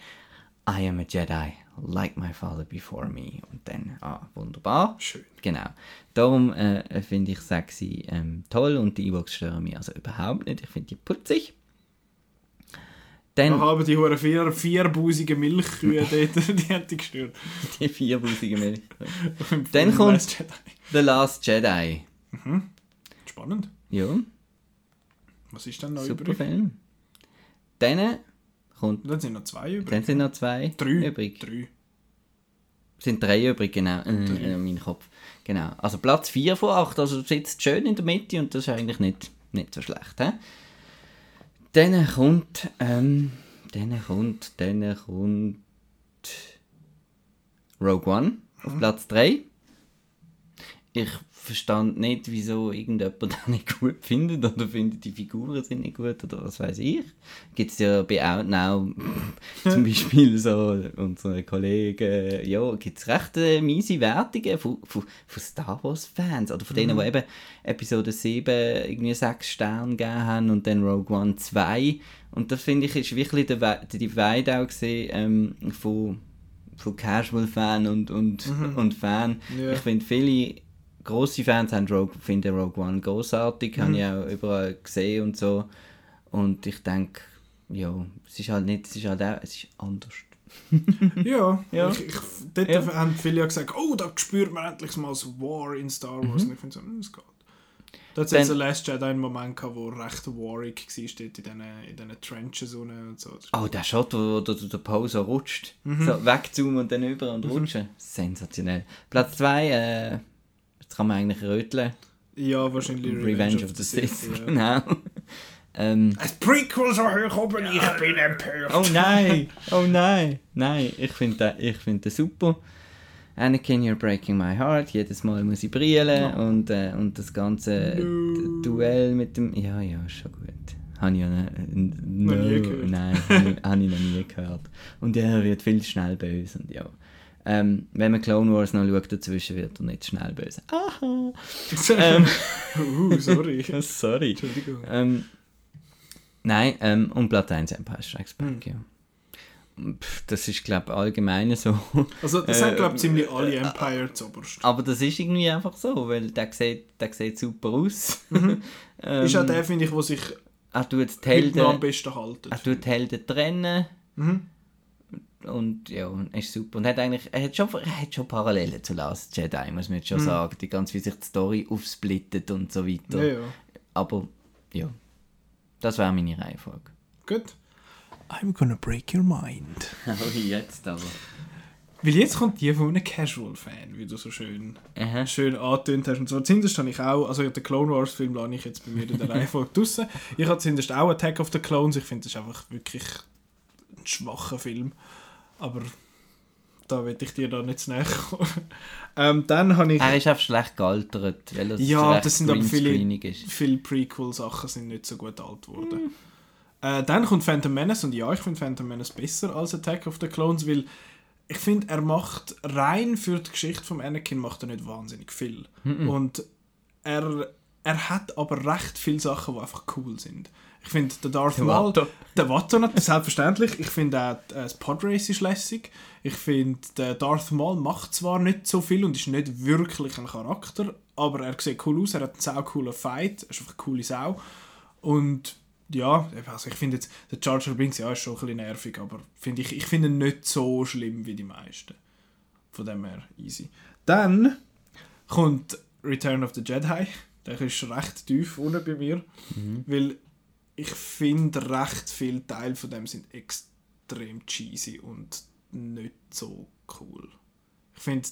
I am a Jedi, like my father before me. Und dann, ah, wunderbar. Schön. Genau. Darum äh, finde ich sexy ähm, toll und die Ewoks stören mich also überhaupt nicht. Ich finde die putzig. Da Dann haben die hure vier, vierbusigen Milchkühe dort, die die gestört. die vierbusigen Milch. Dann kommt- Last. The Last Jedi. Spannend. Ja, Was ist denn noch super übrig? Film. Dann kommt, Dann sind noch zwei übrig. dann sind noch zwei Drei. übrig. Drei. sind drei übrig, genau. Äh, äh, mein Kopf. Genau. Also Platz 4 von 8, also du sitzt schön in der Mitte und das ist eigentlich nicht, nicht so schlecht. He? Dann kommt, ähm, dann kommt, dann kommt Rogue One. Auf Platz 3. Ich verstand nicht, wieso irgendjemand den nicht gut findet oder findet, die Figuren sind nicht gut oder was weiß ich. Gibt es ja bei Outnow zum Beispiel so unsere Kollegen, ja, gibt es recht äh, miese Wertungen von, von, von Star Wars Fans oder von denen, die eben Episode 7 irgendwie 6 Sterne gegeben haben und dann Rogue One 2 und das finde ich ist wirklich der, We- der Divide auch gesehen ähm, von, von Casual Fan und, und, und Fan. Ja. Ich finde viele grosse Fans haben Rogue, finden Rogue One großartig, habe ich auch überall gesehen und so. Und ich denke, ja, es ist halt nicht, es ist halt auch, es ist anders. Ja, Ja. Ich, ich, dort Ja. haben viele ja gesagt, oh, da spürt man endlich mal das War in Star Wars. Und ich finde so, hm, es geht. Da hat Mhm. The Last Jedi einen Moment gehabt, wo recht warrig war, dort in diesen, in diesen Trenches unten und so. Oh, der Shot, wo der, der Poe so rutscht. So wegzoomen und dann über und rutschen. Sensationell. Platz 2, äh, jetzt kann man eigentlich röteln. Ja, wahrscheinlich Revenge, of the Sith, ja. genau. ähm, Als Prequel so hoch oben, ich bin empört. oh nein, oh nein. Nein, ich finde den, ich find den super. Anakin, you're breaking my heart. Jedes Mal muss ich brillen und, äh, und das ganze No. Duell mit dem... Ja, ja, ist schon gut. Habe ich ja ne, no, nie gehört. Nein, habe ich, habe ich noch nie gehört. Und er wird viel schnell böse und ja. Ähm, wenn man Clone Wars noch schaut, dazwischen wird er nicht schnell böse. Aha! ähm, uh, sorry. sorry. Entschuldigung. Ähm, nein, ähm, und Platz 1 Empire Strikes. Back, ja. Pff, Das ist, glaube ich, allgemein so. Also, das Äh, haben, glaube ich, ziemlich alle äh, Empire zuoberst. Aber das ist irgendwie einfach so, weil der sieht, der sieht super aus. Mhm. ähm, ist auch der, finde ich, der sich er tut die noch am Helden, besten haltet. er tut die Helden trennen. Mhm. Und ja, ist super. Und hat eigentlich, er hat schon, er hat schon Parallelen zu Last Jedi, muss man jetzt schon sagen. Die ganz wie sich die Story aufsplittet und so weiter. Mhm. Ja, ja. Aber ja, das wäre meine Reihenfolge. Gut. I'm gonna break your mind. Oh, jetzt aber. Weil jetzt kommt die von einem Casual-Fan, wie du so schön, Aha. schön angetönt hast. Und zwar zuerst habe ich auch, also den Clone Wars-Film lasse ich jetzt bei mir in der Reihenfolge draussen. Ich habe zuerst auch Attack of the Clones. Ich finde, das ist einfach wirklich ein schwacher Film. Aber da will ich dir da nicht zu näher kommen. ähm, dann habe ich... Er ist einfach schlecht gealtert, weil er Ja, das sind aber viele, viele Prequel-Sachen sind nicht so gut alt geworden. Äh, dann kommt Phantom Menace und ja, ich finde Phantom Menace besser als Attack of the Clones, weil ich finde, er macht rein für die Geschichte von Anakin macht er nicht wahnsinnig viel. Und er, er hat aber recht viele Sachen, die einfach cool sind. Ich finde, der Darth Der Maul... Watto. Der Watto, natürlich, selbstverständlich. Ich finde auch äh, das Podrace ist lässig. Ich finde, der Darth Maul macht zwar nicht so viel und ist nicht wirklich ein Charakter, aber er sieht cool aus, er hat einen sau coolen Fight, er ist einfach eine coole Sau. Und ja, also ich finde jetzt, der Jar Binks, ja, ist schon ein bisschen nervig, aber finde ich, ich finde ihn nicht so schlimm wie die meisten. Von dem her easy. Dann kommt Return of the Jedi. Der ist recht tief unten bei mir, weil ich finde, recht viele Teile von dem sind extrem cheesy und nicht so cool. Ich finde,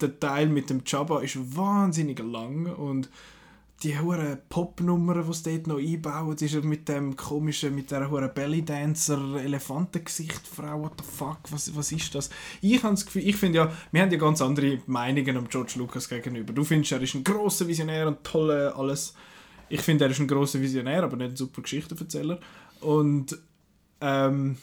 der Teil mit dem Jabba ist wahnsinnig lang und die hure Popnummern, die sie dort noch einbauen, ist mit dem komischen, mit der hure Bellydancer Elefantengesicht, Frau, what the fuck, was, was ist das? Ich habe das Gefühl, ich finde ja, wir haben ja ganz andere Meinungen um George Lucas gegenüber. Du findest, er ist ein grosser Visionär und tolle alles. Ich finde, er ist ein grosser Visionär, aber nicht ein super Geschichtenverzähler. Und ähm,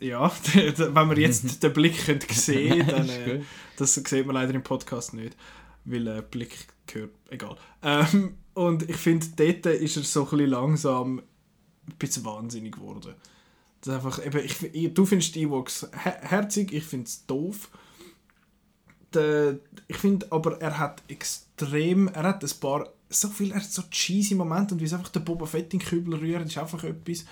ja, wenn wir jetzt den Blick sehen dann Ist äh, das sieht man leider im Podcast nicht, weil äh, Blick gehört, egal. Ähm, und ich finde, dort ist er so ein langsam ein bisschen wahnsinnig geworden. Das ist einfach, eben, ich, ich, du findest die Ewoks her herzig, ich finde es doof. Der, ich finde aber, er hat extrem, er hat ein paar, so viel, er hat so cheesy Momente und wie es einfach der Boba Fett in den Kübel rührt, ist einfach etwas.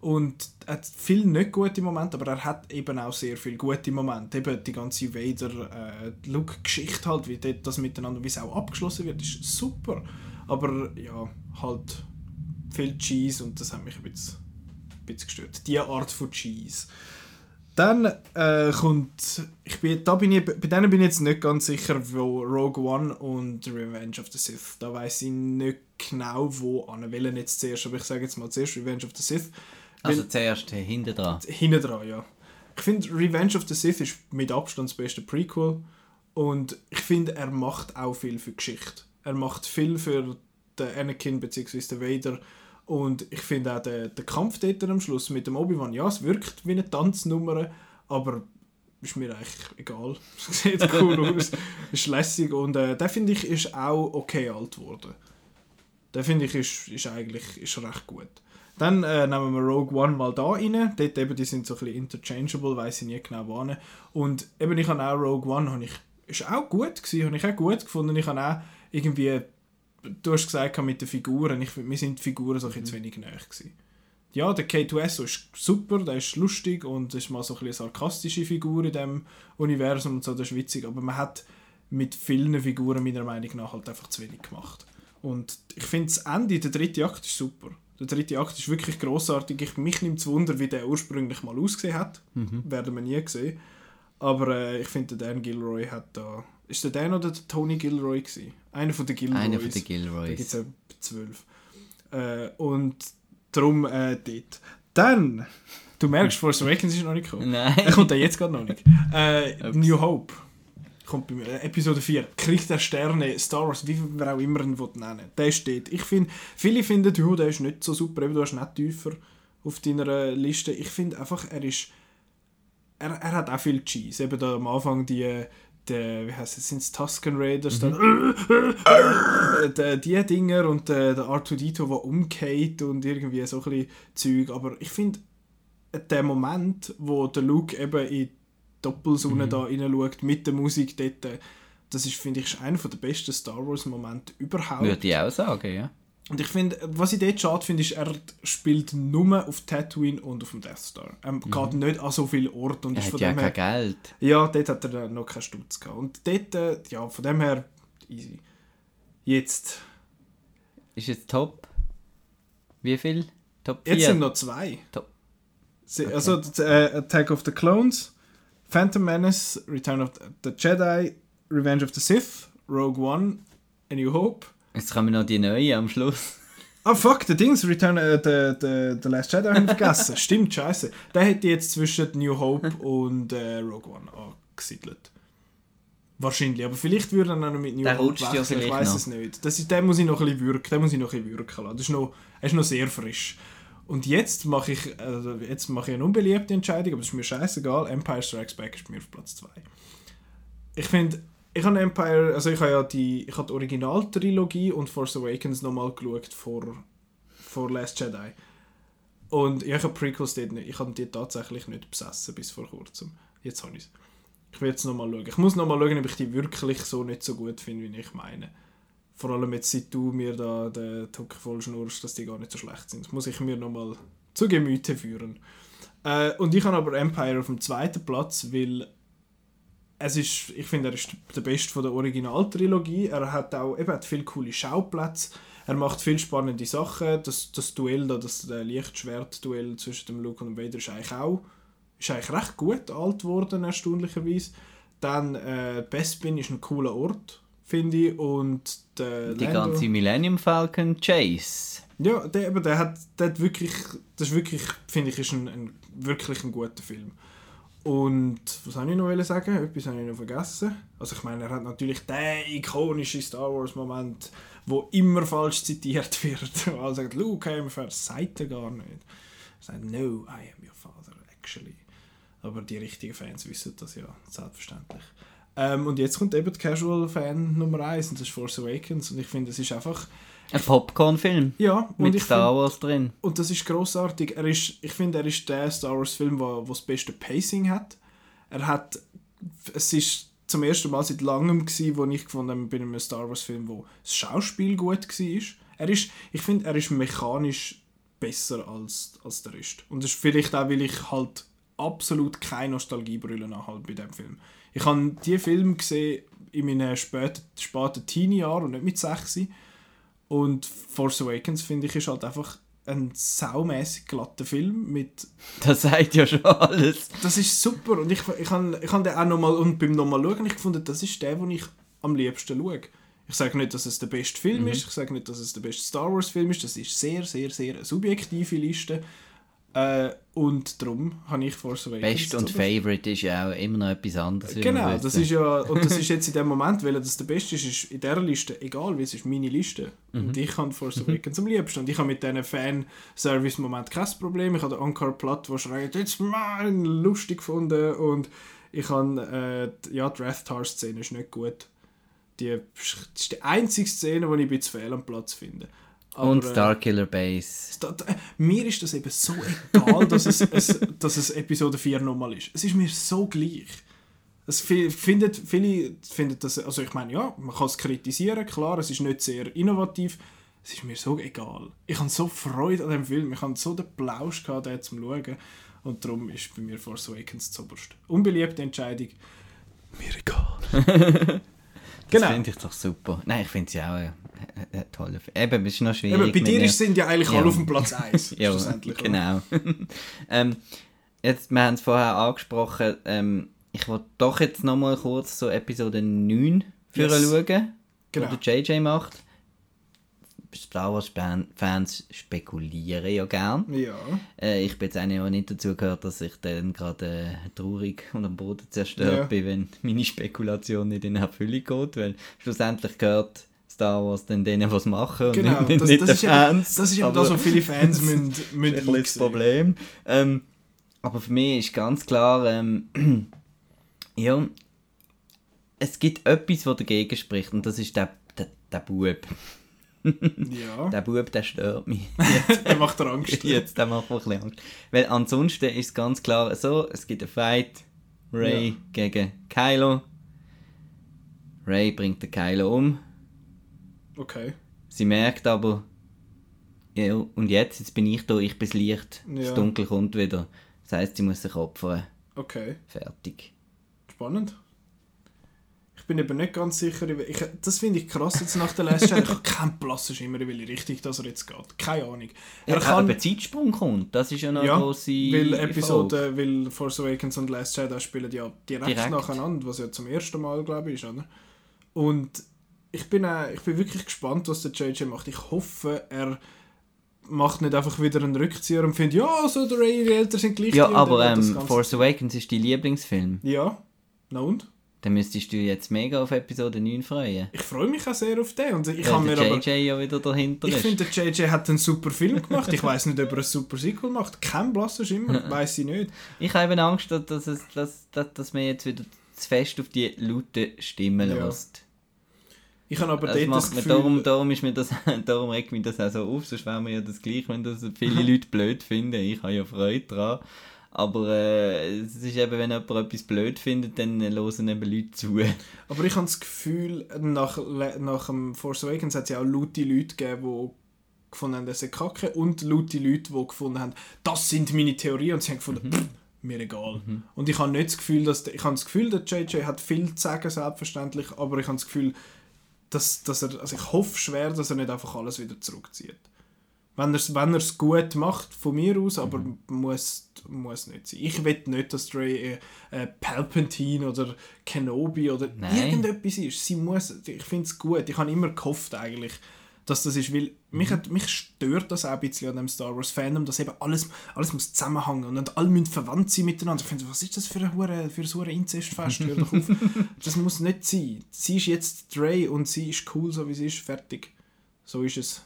Und er hat viel nicht gute Momente, aber er hat eben auch sehr viele gute Momente. Eben die ganze Vader-Look-Geschichte halt, wie das miteinander, wie es auch abgeschlossen wird, ist super. Aber ja, halt viel Cheese und das hat mich ein bisschen, ein bisschen gestört. Die Art von Cheese. Dann äh, kommt, ich bin, da bin ich, bei denen bin ich jetzt nicht ganz sicher, wo Rogue One und Revenge of the Sith. Da weiß ich nicht genau, wo an welchen jetzt zuerst, aber ich sage jetzt mal zuerst Revenge of the Sith. Also Weil- zuerst hinten dran. Hinten dran, ja. Ich finde, Revenge of the Sith ist mit Abstand das beste Prequel. Und ich finde, er macht auch viel für Geschichte. Er macht viel für den Anakin bzw. den Vader. Und ich finde auch der, der Kampf dort am Schluss mit dem Obi-Wan, ja, es wirkt wie eine Tanznummer, aber ist mir eigentlich egal. Es sieht cool aus, ist lässig und äh, der finde ich ist auch okay alt geworden. Der finde ich ist, ist eigentlich ist recht gut. Dann äh, nehmen wir Rogue One mal da rein. Dort eben, die sind so ein bisschen interchangeable, weiß ich nie genau wann. Und eben ich habe auch Rogue One, habe ich, ist auch gut gewesen, habe ich auch gut gefunden. Ich habe auch irgendwie, du hast gesagt mit den Figuren, ich, mir sind die Figuren so ein bisschen zu wenig näher gewesen. Ja, der K2SO ist super, der ist lustig und ist mal so ein eine sarkastische Figur in dem Universum und so, das ist witzig, aber man hat mit vielen Figuren meiner Meinung nach halt einfach zu wenig gemacht. Und ich finde das Ende, der dritte Akt ist super. Der dritte Akt ist wirklich großartig. Ich, mich nimmt es Wunder, wie der ursprünglich mal ausgesehen hat. Mhm. Werden wir nie sehen. Aber äh, ich finde, der Dan Gilroy hat da... Ist der Dan oder der Tony Gilroy gewesen? Einer von den Gilroys. Einer von den Da Gilroys. gibt es zwölf. Äh, und darum äh, dort. Dann, du merkst, Force Awakens ist noch nicht gekommen. Er Nein. kommt ja jetzt gerade noch nicht. Äh. New Hope. Kommt bei mir. Äh, Episode 4. Krieg der Sterne, Star Wars, wie man auch immer ihn nennen Der steht. Ich finde, viele finden, ja, der ist nicht so super, eben, du hast nicht tiefer auf deiner Liste. Ich finde einfach, er ist. Er, er hat auch viel Cheese. Eben da am Anfang die. Die, wie heißt es, sind es Tusken Raiders? Dann, äh, die, die Dinger und äh, der R2D2, der umgeht und irgendwie so ein bisschen Zeug. Aber ich finde, der Moment, wo der Luke eben in die Doppelsonne da reinschaut, mit der Musik dort, äh, das ist, finde ich, einer der besten Star Wars Momente überhaupt. Würde ich auch sagen, ja. Und ich finde, was ich dort schade finde, ist, er spielt nur auf Tatooine und auf dem Death Star. Er geht nicht an so viele Orte und Er ist hat von ja dem her... kein Geld. Ja, dort hat er noch keinen Stutz gehabt. Und dort, äh, ja, von dem her, easy. Jetzt, Ist jetzt top? Wie viel? Top 4? jetzt sind noch zwei. Top. Sie, Also, äh, Attack of the Clones, Phantom Menace, Return of the Jedi, Revenge of the Sith, Rogue One, A New Hope. Jetzt kommen noch die neuen am Schluss. Ah, fuck, der Dings, Return, äh, the, the, the Last Jedi haben wir vergessen. Stimmt, scheiße. Der hätte jetzt zwischen New Hope und äh, Rogue One angesiedelt. Wahrscheinlich, aber vielleicht würde er noch mit New Der Hope rutscht ja wechseln, ich weiß es nicht. Das ist, den muss ich noch ein bisschen wirken, den muss ich noch ein bisschen wirken lassen. Das ist noch, er ist noch sehr frisch. Und jetzt mache ich, also jetzt mache ich eine unbeliebte Entscheidung, aber das ist mir scheißegal. Empire Strikes Back ist mir auf Platz 2. Ich finde, ich habe Empire, also ich habe ja die, ich habe die Originaltrilogie und Force Awakens nochmal geschaut vor, vor Last Jedi. Und ich habe Prequels dort nicht, ich habe die tatsächlich nicht besessen bis vor kurzem. Jetzt habe ich es. Ich will jetzt nochmal schauen. Ich muss nochmal schauen, ob ich die wirklich so nicht so gut finde, wie ich meine. Vor allem jetzt, seit du mir da den Tuck voll schnurst, dass die gar nicht so schlecht sind. Das muss ich mir nochmal zu Gemüte führen. Äh, und ich habe aber Empire auf dem zweiten Platz, weil es ist, ich finde, er ist der Beste von der Originaltrilogie. Er hat auch eben hat viele coole Schauplätze. Er macht viele spannende Sachen. Das, das Duell, da, das Lichtschwert-Duell zwischen dem Luke und dem Vader ist eigentlich auch ist eigentlich recht gut alt geworden, erstaunlicherweise. Dann äh, Bespin ist ein cooler Ort, finde ich. Und der Die Lando- ganze Millennium Falcon Chase. ja, der, aber der hat, der hat wirklich, das ist wirklich, finde ich, ist ein, ein, wirklich ein guter Film. Und was soll ich noch sagen? Etwas habe ich noch vergessen. Also ich meine, er hat natürlich den ikonischen Star Wars Moment, wo immer falsch zitiert wird. Also sagt, Luke, your sagt er gar nicht. Er sagt, no, I am your father, actually. Aber die richtigen Fans wissen das ja, selbstverständlich. Ähm, und jetzt kommt eben der Casual-Fan Nummer 1 und das ist Force Awakens. Und ich finde, es ist einfach... Ein Popcorn-Film. Ja, und Mit Star Wars drin. und das ist großartig. Er ist, ich finde, er ist der Star Wars Film, wo, wo das beste Pacing hat. Er hat, es ist zum ersten Mal seit langem gsi, wo ich gefunden habe, bei einem Star Wars Film, wo das Schauspiel gut war. Er ist, ich finde, er ist mechanisch besser als, als der Rest. Und das ist vielleicht auch, weil ich halt absolut keine Nostalgiebrille habe bei dem Film. Ich habe die Film gesehen in meinen späten, späten Teenie-Jahren und nicht mit 6. Und Force Awakens, finde ich, ist halt einfach ein saumässig glatter Film mit... Das sagt ja schon alles. Das ist super. Und ich, ich habe ich hab den auch nochmal, und beim nochmal schauen, ich gefunden, das ist der, den ich am liebsten schaue. Ich sage nicht, dass es der beste Film ist, ich sage nicht, dass es der beste Star Wars Film ist, das ist sehr, sehr, sehr eine subjektive Liste, Äh, und darum habe ich Force Awakens. Best und zu- Favorite ist ja auch immer noch etwas anderes. Genau, das ist ja, und das ist jetzt in dem Moment, weil das der Beste ist, ist in dieser Liste, egal wie es ist, meine Liste. Mhm. Und ich habe Force Awakens am liebsten. Und ich habe mit diesen Fanservice-Moment kein Problem. Ich habe den Ankar Platt, der schreit, jetzt mein, lustig gefunden. Und ich habe, äh, ja, die Rathtar-Szene ist nicht gut. Die, das ist die einzige Szene, die ich ein bisschen fehl am Platz finde. Aber, Und äh, Starkiller Base. da, da, mir ist das eben so egal, dass es, es, dass es Episode 4 nochmal ist. Es ist mir so gleich. Es fi- findet, viele finden das, also ich meine, ja, man kann es kritisieren, klar, es ist nicht sehr innovativ. Es ist mir so egal. Ich habe so Freude an dem Film, ich habe so den Plausch gehabt, den zum Schauen. Und darum ist bei mir Force Awakens zuoberst. Unbeliebte Entscheidung. Mir egal. Das genau. finde ich doch super. Nein, ich finde es ja auch ein, ein, ein toller Film. Eben, ist noch schwierig. Eben, bei dir sind ja eigentlich Ja. alle auf dem Platz 1. Ja, genau. ähm, jetzt, wir haben es vorher angesprochen, ähm, ich wollte doch jetzt nochmal kurz so Episode 9 für Yes. schauen, Genau. wo der JJ macht. Star Wars Fan- Fans spekulieren ja gern. Ja. Äh, ich bin jetzt auch nicht dazu gehört, dass ich dann gerade äh, traurig und am Boden zerstört Ja. bin, wenn meine Spekulation nicht in Erfüllung geht, weil schlussendlich gehört Star Wars dann denen, was machen und Genau, nicht, das, nicht das, den ist eben, Fans. das ist eben Aber- das, was viele Fans müssen ist ein das. Problem. Ähm, aber für mich ist ganz klar, ähm, ja, es gibt etwas, das dagegen spricht und das ist der, der, der Bub. Ja, Der Bub, der stört mich. der macht Angst. Jetzt, der macht mir ein bisschen Angst. Weil ansonsten ist es ganz klar so, es gibt einen Fight, Ray Ja. gegen Kylo. Ray bringt den Kylo um. Okay. Sie merkt aber, ja, und jetzt, jetzt bin ich da, ich bin das Licht, Ja. das Dunkel kommt wieder. Das heisst, sie muss sich opfern. Okay. Fertig. Spannend. Ich bin eben nicht ganz sicher. ich- das finde ich krass jetzt nach der Last Jedi. Ich habe keinen blassen Schimmer, in welche Richtung dass er jetzt geht. Keine Ahnung. Er Er kann... kann Zeitsprung kommt, das ist ja noch Ja, grosse weil. Episode, weil Force Awakens und Last Jedi spielen ja direkt, Direkt. nacheinander, was ja zum ersten Mal, glaube ich, ist, oder? Und ich bin, äh, ich bin wirklich gespannt, was der JJ macht. Ich hoffe, er macht nicht einfach wieder einen Rückzieher und findet, ja, so der Ray, ihre Eltern sind gleich. Ja, aber ähm, Force Awakens ist dein Lieblingsfilm. Ja, na und? Dann müsstest du jetzt mega auf Episode 9 freuen. Ich freue mich auch sehr auf den. Und ich Weil habe mir der aber... JJ ja wieder dahinter Ich finde, der JJ hat einen super Film gemacht. Ich weiß nicht, ob er ein super Sequel macht. Kein blasser Schimmer, weiß ich nicht. Ich habe eben Angst, dass, dass, es, dass, dass, dass man jetzt wieder zu fest auf die lauten Stimmen Ja. lässt. Ich habe aber Das macht Gefühl... darum, darum, ist mir das, darum regt mich das auch so auf, sonst wäre mir ja das gleich, wenn das viele Leute blöd finden. Ich habe ja Freude daran. Aber äh, es ist eben, wenn jemand etwas blöd findet, dann hören eben Leute zu. Aber ich habe das Gefühl, nach, nach dem Force Awakens hat es ja auch laute Leute gegeben, die gefunden haben, das sei kacke und laute Leute, die gefunden haben, das sind meine Theorien und sie haben gefunden, pff, mir egal. Und ich habe nicht das Gefühl, dass, ich habe das Gefühl, der JJ hat viel zu sagen, selbstverständlich, aber ich habe das Gefühl, dass, dass er, also ich hoffe schwer, dass er nicht einfach alles wieder zurückzieht. Wenn er es wenn er's gut macht, von mir aus, aber muss, muss nicht sein. Ich will nicht, dass Ray äh, äh, Palpatine oder Kenobi oder Nein. irgendetwas ist. Sie muss, ich finde es gut. Ich habe immer gehofft eigentlich, dass das ist, weil mich, hat, mich stört das auch ein bisschen an dem Star Wars Fandom, dass eben alles, alles muss zusammenhängen und nicht alle müssen verwandt sein miteinander. Ich finde, was ist das für ein hure, für ein Inzestfest? Hör doch auf. Das muss nicht sein. Sie ist jetzt Ray und sie ist cool, so wie sie ist, fertig. So ist es.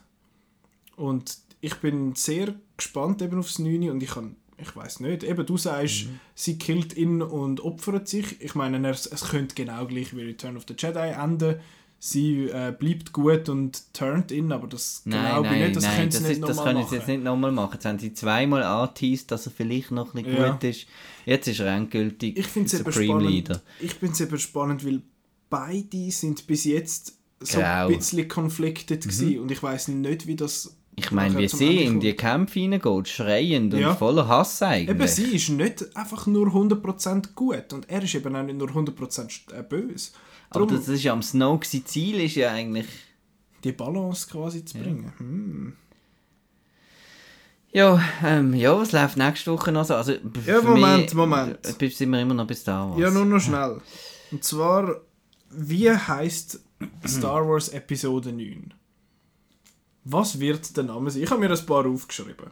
Und ich bin sehr gespannt eben aufs 9 und ich kann, ich weiß nicht, eben du sagst, sie killt ihn und opfert sich. Ich meine, es, es könnte genau gleich wie Return of the Jedi enden. Sie äh, bleibt gut und turnt in, aber das glaube ich nicht, das nein, können das, sie nicht ist, das nochmal können jetzt nicht nochmal machen. Jetzt haben sie zweimal angeteased, dass er vielleicht noch ein bisschen Ja. gut ist. Jetzt ist er endgültig Ich Supreme spannend. Leader. Ich finde es eben spannend, weil beide sind bis jetzt so Grau. ein bisschen conflicted Mhm. gewesen und ich weiß nicht, wie das Ich meine, wie sie in die Kämpfe hineingeht, schreiend Ja. und voller Hass eigentlich. Eben, sie ist nicht einfach nur 100% gut und er ist eben auch nicht nur 100% st- äh, böse. Aber Darum, das ist ja am Snoke sein Ziel, ist ja eigentlich... die Balance quasi zu bringen. Hm. Ja, ähm, ja, was läuft nächste Woche noch so? Also, Ja, Moment, mich, Moment. äh, Sind wir immer noch bei Star Wars? Ja, nur noch schnell. Und zwar, wie heißt Star Wars Episode 9? Was wird der Name sein? Ich habe mir ein paar aufgeschrieben.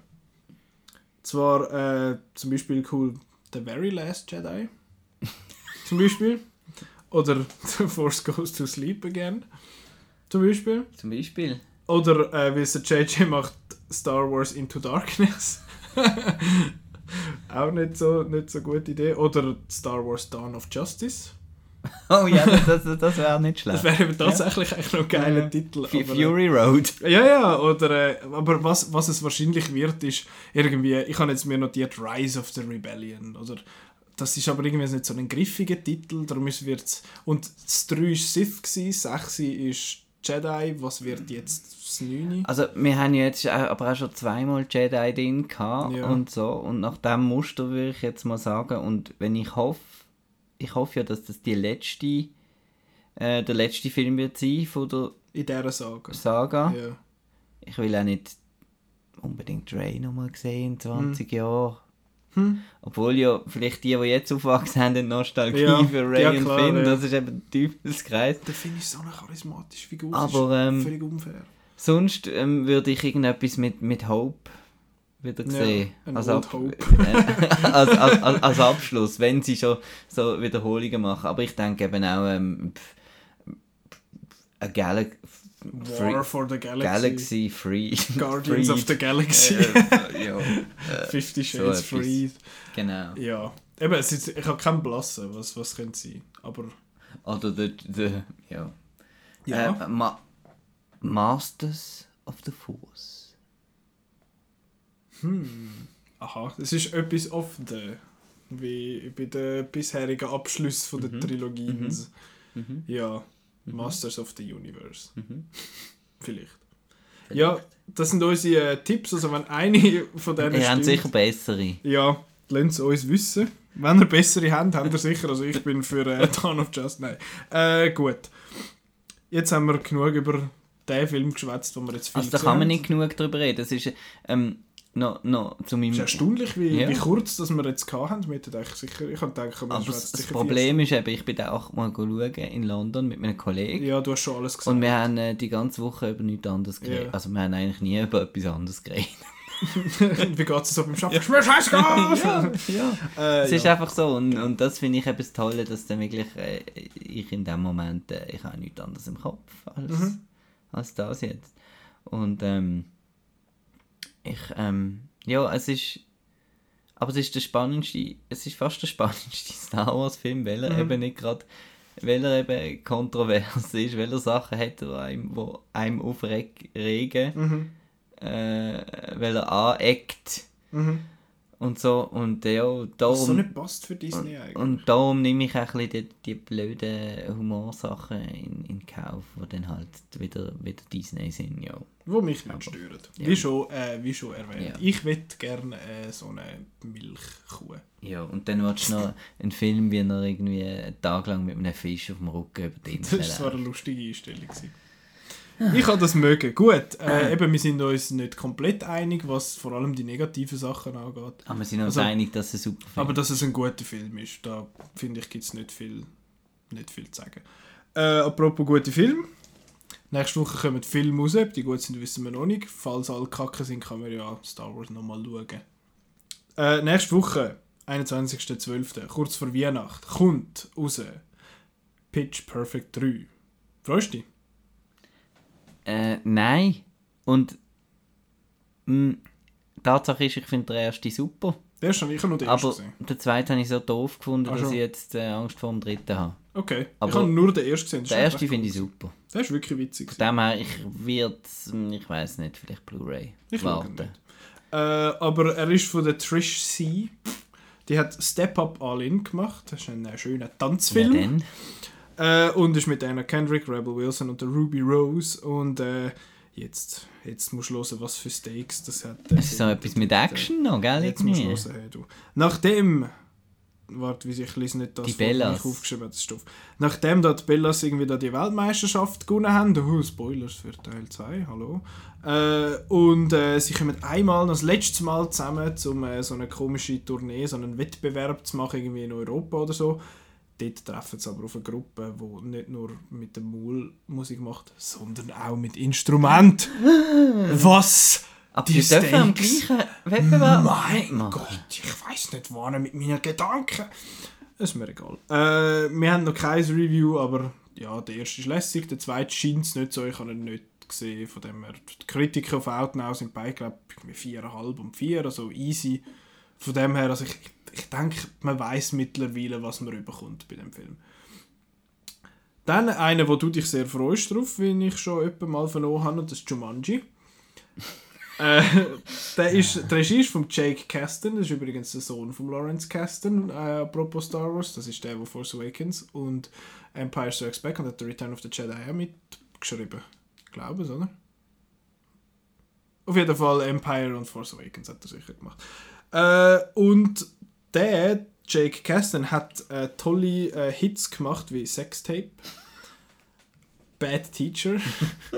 Zwar äh, zum Beispiel cool The Very Last Jedi. zum Beispiel. Oder The Force Goes to Sleep Again. Zum Beispiel. Zum Beispiel. Oder äh, wie es der JJ macht, Star Wars Into Darkness. Auch nicht so, nicht so gute Idee. Oder Star Wars Dawn of Justice. Oh ja, das, das, das wäre nicht Das schlecht. wäre eben tatsächlich eigentlich noch ein geiler Ja. Titel. Aber, äh, Fury Road. Ja, ja, oder, äh, aber was, was es wahrscheinlich wird, ist irgendwie, ich habe jetzt mir notiert Rise of the Rebellion, oder das ist aber irgendwie nicht so ein griffiger Titel, darum ist wird's, und das 3 war Sith, gewesen, 6 ist Jedi, was wird jetzt das 9? Also wir haben ja jetzt auch- aber auch schon zweimal Jedi drin gehabt Ja. und so und nach dem Muster würde ich jetzt mal sagen und wenn ich hoffe, ich hoffe ja, dass das die letzte, äh, der letzte Film wird sein von der In dieser Saga. Saga. Ja. Ich will auch nicht unbedingt Ray nochmal sehen in 20 Jahren. Hm. Obwohl ja vielleicht die, die jetzt aufwachsen haben, eine Nostalgie Ja, für Ray ja, und klar, Finn, ja. das ist eben ein Teufelskreis. Der finde ich so eine charismatische Figur, Aber, ist ähm, völlig unfair. Sonst ähm, würde ich irgendetwas mit, mit Hope wieder Ja, sehen. ein als, Ab- Hope. äh, als, als, als, als Abschluss, wenn sie schon so Wiederholungen machen. Aber ich denke eben auch, ähm, pff, a Gal War for the Galaxy. Galaxy Free. Guardians of the Galaxy. Äh, ja, Fifty so Shades etwas. Free. genau. Ja. Eben, es ist, ich habe keinen Blassen, was, was könnte sein. Aber Oder the, the, ja. Ja. Äh, Ma Masters of the Force. Aha, es ist etwas off the, wie bei den bisherigen Abschlüssen von der Mhm. Trilogien. Mhm. Ja, Masters of the Universe. Mhm. Vielleicht. Ja, das sind unsere äh, Tipps. Also wenn eine von denen Ihr habt sicher bessere. ja, lasst es uns wissen. Wenn ihr bessere habt, habt ihr sicher. Also ich bin für äh, Dawn of Just. Nein. Äh, gut. Jetzt haben wir genug über den Film geschwätzt, wo wir jetzt viel Also da kann man nicht genug drüber reden. Das ist ähm, noch, noch zu meinem... Es ist erstaunlich, wie, Ja. wie kurz das wir jetzt. Wir hätten eigentlich sicher, ich habe gedacht, Aber das, das Problem ist eben, ich bin auch mal schauen in London mit meinem Kollegen. Ja, du hast schon alles gesagt. Und wir haben äh, die ganze Woche über nichts anderes geredet. Ja. Also wir haben eigentlich nie über etwas anderes geredet. wie geht es so beim Schaffen? Mir scheißegal! ja. äh, Es ist ja. einfach so und, und das finde ich das Tolle, dass dann wirklich äh, ich in dem Moment, äh, ich habe nichts anderes im Kopf als, Mhm. als das jetzt. Und ähm, ich, ähm, ja, es ist, aber es ist der spannendste, es ist fast der spannendste Star Wars Film, weil er Mhm. eben nicht gerade, weil er eben kontrovers ist, weil er Sachen hat, die einem, wo einem aufregen, Mhm. äh, weil er aneckt Mhm. Und so und ja, Was darum... so nicht passt für Disney eigentlich. Und darum nehme ich auch ein bisschen die, die blöden Humorsachen in, in Kauf, die dann halt wieder, wieder Disney sind, ja. Wo mich nicht stören. Ja. Wie, schon, äh, wie schon erwähnt. Ja. Ich hätte gerne äh, so eine Milchkuh. Ja, und dann willst du noch einen Film, wie er irgendwie einen Tag lang mit einem Fisch auf dem Rücken über die Das war eine lustige Einstellung. gewesen. Ich habe das mögen. Gut, äh, eben, wir sind uns nicht komplett einig, was vor allem die negativen Sachen angeht. Aber wir sind uns Also- einig, dass es ein super Film Aber dass es ein guter Film ist, da finde ich, gibt es nicht viel, nicht viel zu sagen. Äh, apropos gute Film. Nächste Woche kommen die Filme raus. Ob die gut sind, wissen wir noch nicht. Falls alle kacke sind, kann man ja Star Wars nochmal schauen. Äh, nächste Woche, 21.12., kurz vor Weihnachten, kommt raus Pitch Perfect 3. Freust du dich? Äh, nein. Und mh, Tatsache ist, ich finde den ersten super. Der ist schon, ich nur den ersten Aber gesehen. den zweiten habe ich so doof gefunden, Ach dass schon. ich jetzt äh, Angst vor dem dritten habe. Okay, aber- ich habe nur den ersten gesehen. Den ersten finde ich super. Der ist wirklich witzig. Von dem her, ich werde, ich weiß nicht, vielleicht Blu-ray warten. Äh, aber er ist von der Trish C. Die hat Step Up All In gemacht. Das ist ein äh, schöner Ja, Tanzfilm. dann. Äh, und ist mit Anna Kendrick, Rebel Wilson und der Ruby Rose. Und äh, jetzt, jetzt musst du hören, was für Stakes das hat. Es ist so etwas mit Action noch, gell? Jetzt musst du hören, hey, du. Nachdem. Warte, wie ich lese nicht das, Die Bellas. ich aufgeschrieben habe, das Stoff. Nachdem da die Bellas irgendwie da die Weltmeisterschaft gewonnen haben, uh, Spoilers für Teil 2, hallo. Äh, und äh, sie kommen einmal, noch das letzte Mal zusammen, um äh, so eine komische Tournee, so einen Wettbewerb zu machen, irgendwie in Europa oder so. Dort treffen sie aber auf eine Gruppe, die nicht nur mit dem Maul Musik macht, sondern auch mit Instrument. Was? Aber Die dürfen am gleichen Wettbewerb Mein. Gott, ich weiß nicht, wann mit meinen Gedanken. Ist mir egal. Äh, wir haben noch kein Review, aber ja, der erste ist lässig, der zweite scheint es nicht so, ich habe ihn nicht gesehen, von dem her, die Kritiker auf Outnow sind bei, glaube ich, 4,5 und 4, also easy. Von dem her, also ich, ich denke, man weiß mittlerweile, was man überkommt bei dem Film. Dann einer, wo du dich sehr freust drauf, wie ich schon öppe mal vernommen habe, und das ist Jumanji. äh, der, ist, die Regie ist von Jake Kasdan, das ist übrigens der Sohn von Lawrence Kasdan, äh, apropos Star Wars, das ist der, der Force Awakens und Empire Strikes Back und hat The Return of the Jedi auch mitgeschrieben. Ich glaube es, oder? Auf jeden Fall Empire und Force Awakens hat er sicher gemacht. Äh, und der, Jake Kasdan, hat äh, tolle äh, Hits gemacht wie Sextape, Bad Teacher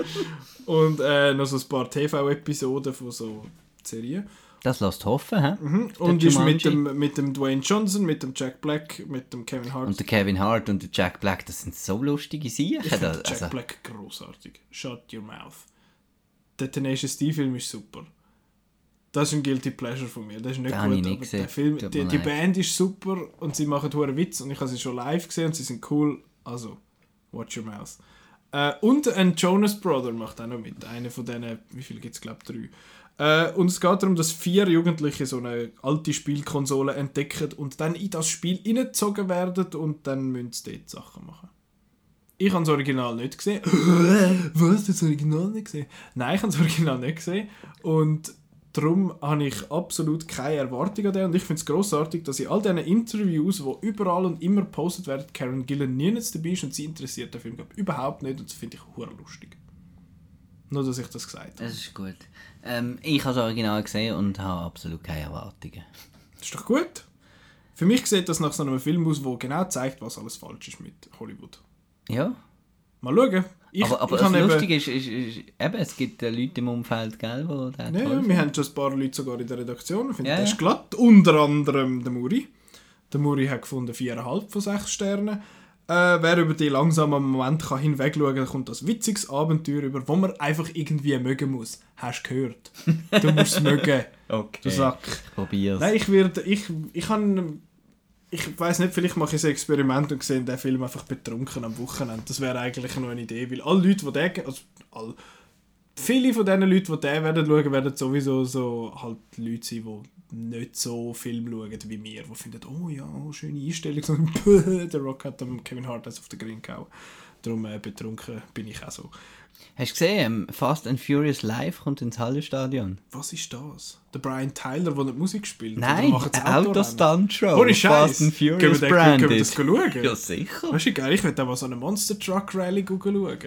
und äh, noch so ein paar TV-Episoden von so Serien. Das lässt hoffen, hä? Mhm. Und ist mit dem, mit dem Dwayne Johnson, mit dem Jack Black, mit dem Kevin Hart. Und der Kevin Hart und der Jack Black, das sind so lustige Siechen. ich da- Jack Also, Black großartig. Shut your mouth. Der Tenacious D-Film ist super. Das ist ein Guilty Pleasure von mir. Das ist nicht Den gut, nicht der Film, die, die. Band ist super und sie machen hohen Witz und ich habe sie schon live gesehen und sie sind cool. Also, watch your mouth. Äh, und ein Jonas Brother macht auch noch mit. Einer von denen, wie viele gibt es, glaube ich, drei. Äh, und es geht darum, dass vier Jugendliche so eine alte Spielkonsole entdecken und dann in das Spiel hineingezogen werden und dann müssen sie dort Sachen machen. Ich habe das Original nicht gesehen. Was? Du hast das Original nicht gesehen? Nein, ich habe das Original nicht gesehen. Und darum habe ich absolut keine Erwartung an den. Und ich finde es grossartig, dass in all diesen Interviews, die überall und immer gepostet werden, Karen Gillan nirgends dabei ist und sie interessiert den Film glaub, überhaupt nicht. Und das finde ich hure lustig. Nur, dass ich das gesagt habe. das ist gut. Ähm, ich habe das Original gesehen und habe absolut keine Erwartungen. Das ist doch gut. Für mich sieht das nach so einem Film aus, der genau zeigt, was alles falsch ist mit Hollywood. Ja, Mal schauen. Ich, aber, aber ich das habe eben- Lustige ist, ist, ist, eben, es gibt Leute im Umfeld, gell, die den Ja, ja, wir haben schon ein paar Leute sogar in der Redaktion. Ich finde, Ja, der ja. ist glatt. Unter anderem der Muri. Der Muri hat gefunden 4,5 von 6 Sternen. Äh, wer über die langsamen Moment kann hinwegschauen kann, kommt das witziges Abenteuer über, wo man einfach irgendwie mögen muss. Hast du gehört? Du musst es mögen, Okay. du Sack. Probier's. Nein, ich werde, ich, ich kann, ich weiß nicht, vielleicht mache ich ein Experiment und sehe den Film einfach betrunken am Wochenende. Das wäre eigentlich noch eine Idee, weil alle Leute, die den, also all, viele von diesen Leuten, die den werden schauen, werden sowieso so halt Leute sein, die nicht so Film schauen wie wir, die finden, oh ja, oh, schöne Einstellung, so, der Rock hat Kevin Hart auf den Grin gehauen. Darum äh, betrunken bin ich auch so. Hast du gesehen, ähm, Fast and Furious Live kommt ins Hallenstadion? Was ist das? Der Brian Tyler, der nicht Musik spielt? Nein, eine? Autostunt-Show. Ohne Scheiß. Fast and Können wir Furious den- können wir das schauen? Ja, sicher. Weißt du, geil, ich würde mal so eine Monster Truck Rally schauen.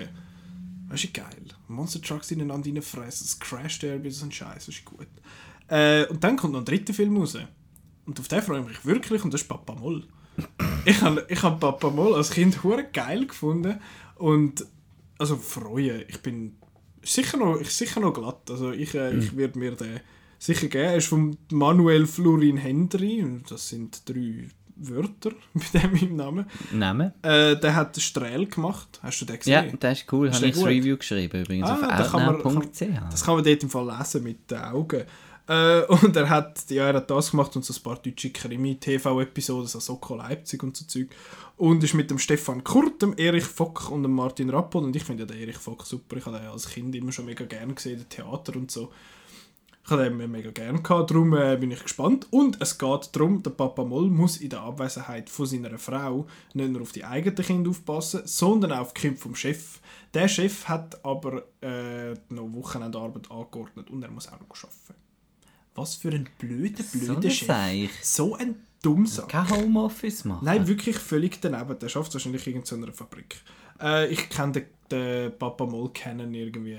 Weißt du, geil. Monster Trucks ineinander reinfressen, das Crash Derby, so ein Scheiß, das ist gut. Äh, und dann kommt noch ein dritter Film raus. Und auf den freue ich mich wirklich, und das ist Papa Moll. ich habe ich hab Papa Moll als Kind hure geil gefunden. Und, also freuen, ich bin sicher noch, ich sicher noch glatt. Also ich, äh, ich werde mir den sicher geben. Er ist von Manuel Florin Hendry, das sind drei Wörter bei dem im Namen. Namen? Äh, der hat den Strähl gemacht. Hast du den Ja, gesehen? das ist cool. Habe der ich das gut? Review geschrieben übrigens Ah, da auf kann man- outnow.ch. Das kann man dort im Fall lesen mit den Augen. Äh, und er hat, ja, er hat das gemacht und so ein paar deutsche Krimi-TV-Episoden, so Soko Leipzig und so Zeug. Und ist mit dem Stefan Kurt, dem Erich Fock und dem Martin Rappel. Und ich finde ja den Erich Fock super. Ich habe den als Kind immer schon mega gern gesehen, im Theater und so. Ich habe den mega gern gehabt, darum äh, bin ich gespannt. Und es geht darum, der Papa Moll muss in der Abwesenheit von seiner Frau nicht nur auf die eigenen Kinder aufpassen, sondern auch auf die Kinder vom Chef. Der Chef hat aber äh, noch Wochenendarbeit angeordnet und er muss auch noch arbeiten. Was für ein blöder, So blöder ein Chef. Seich. So ein Dummsack. Kein Homeoffice machen. Nein, wirklich völlig daneben. Der schafft wahrscheinlich in so einer Fabrik. Äh, ich kenne den, den Papa Moll kennen irgendwie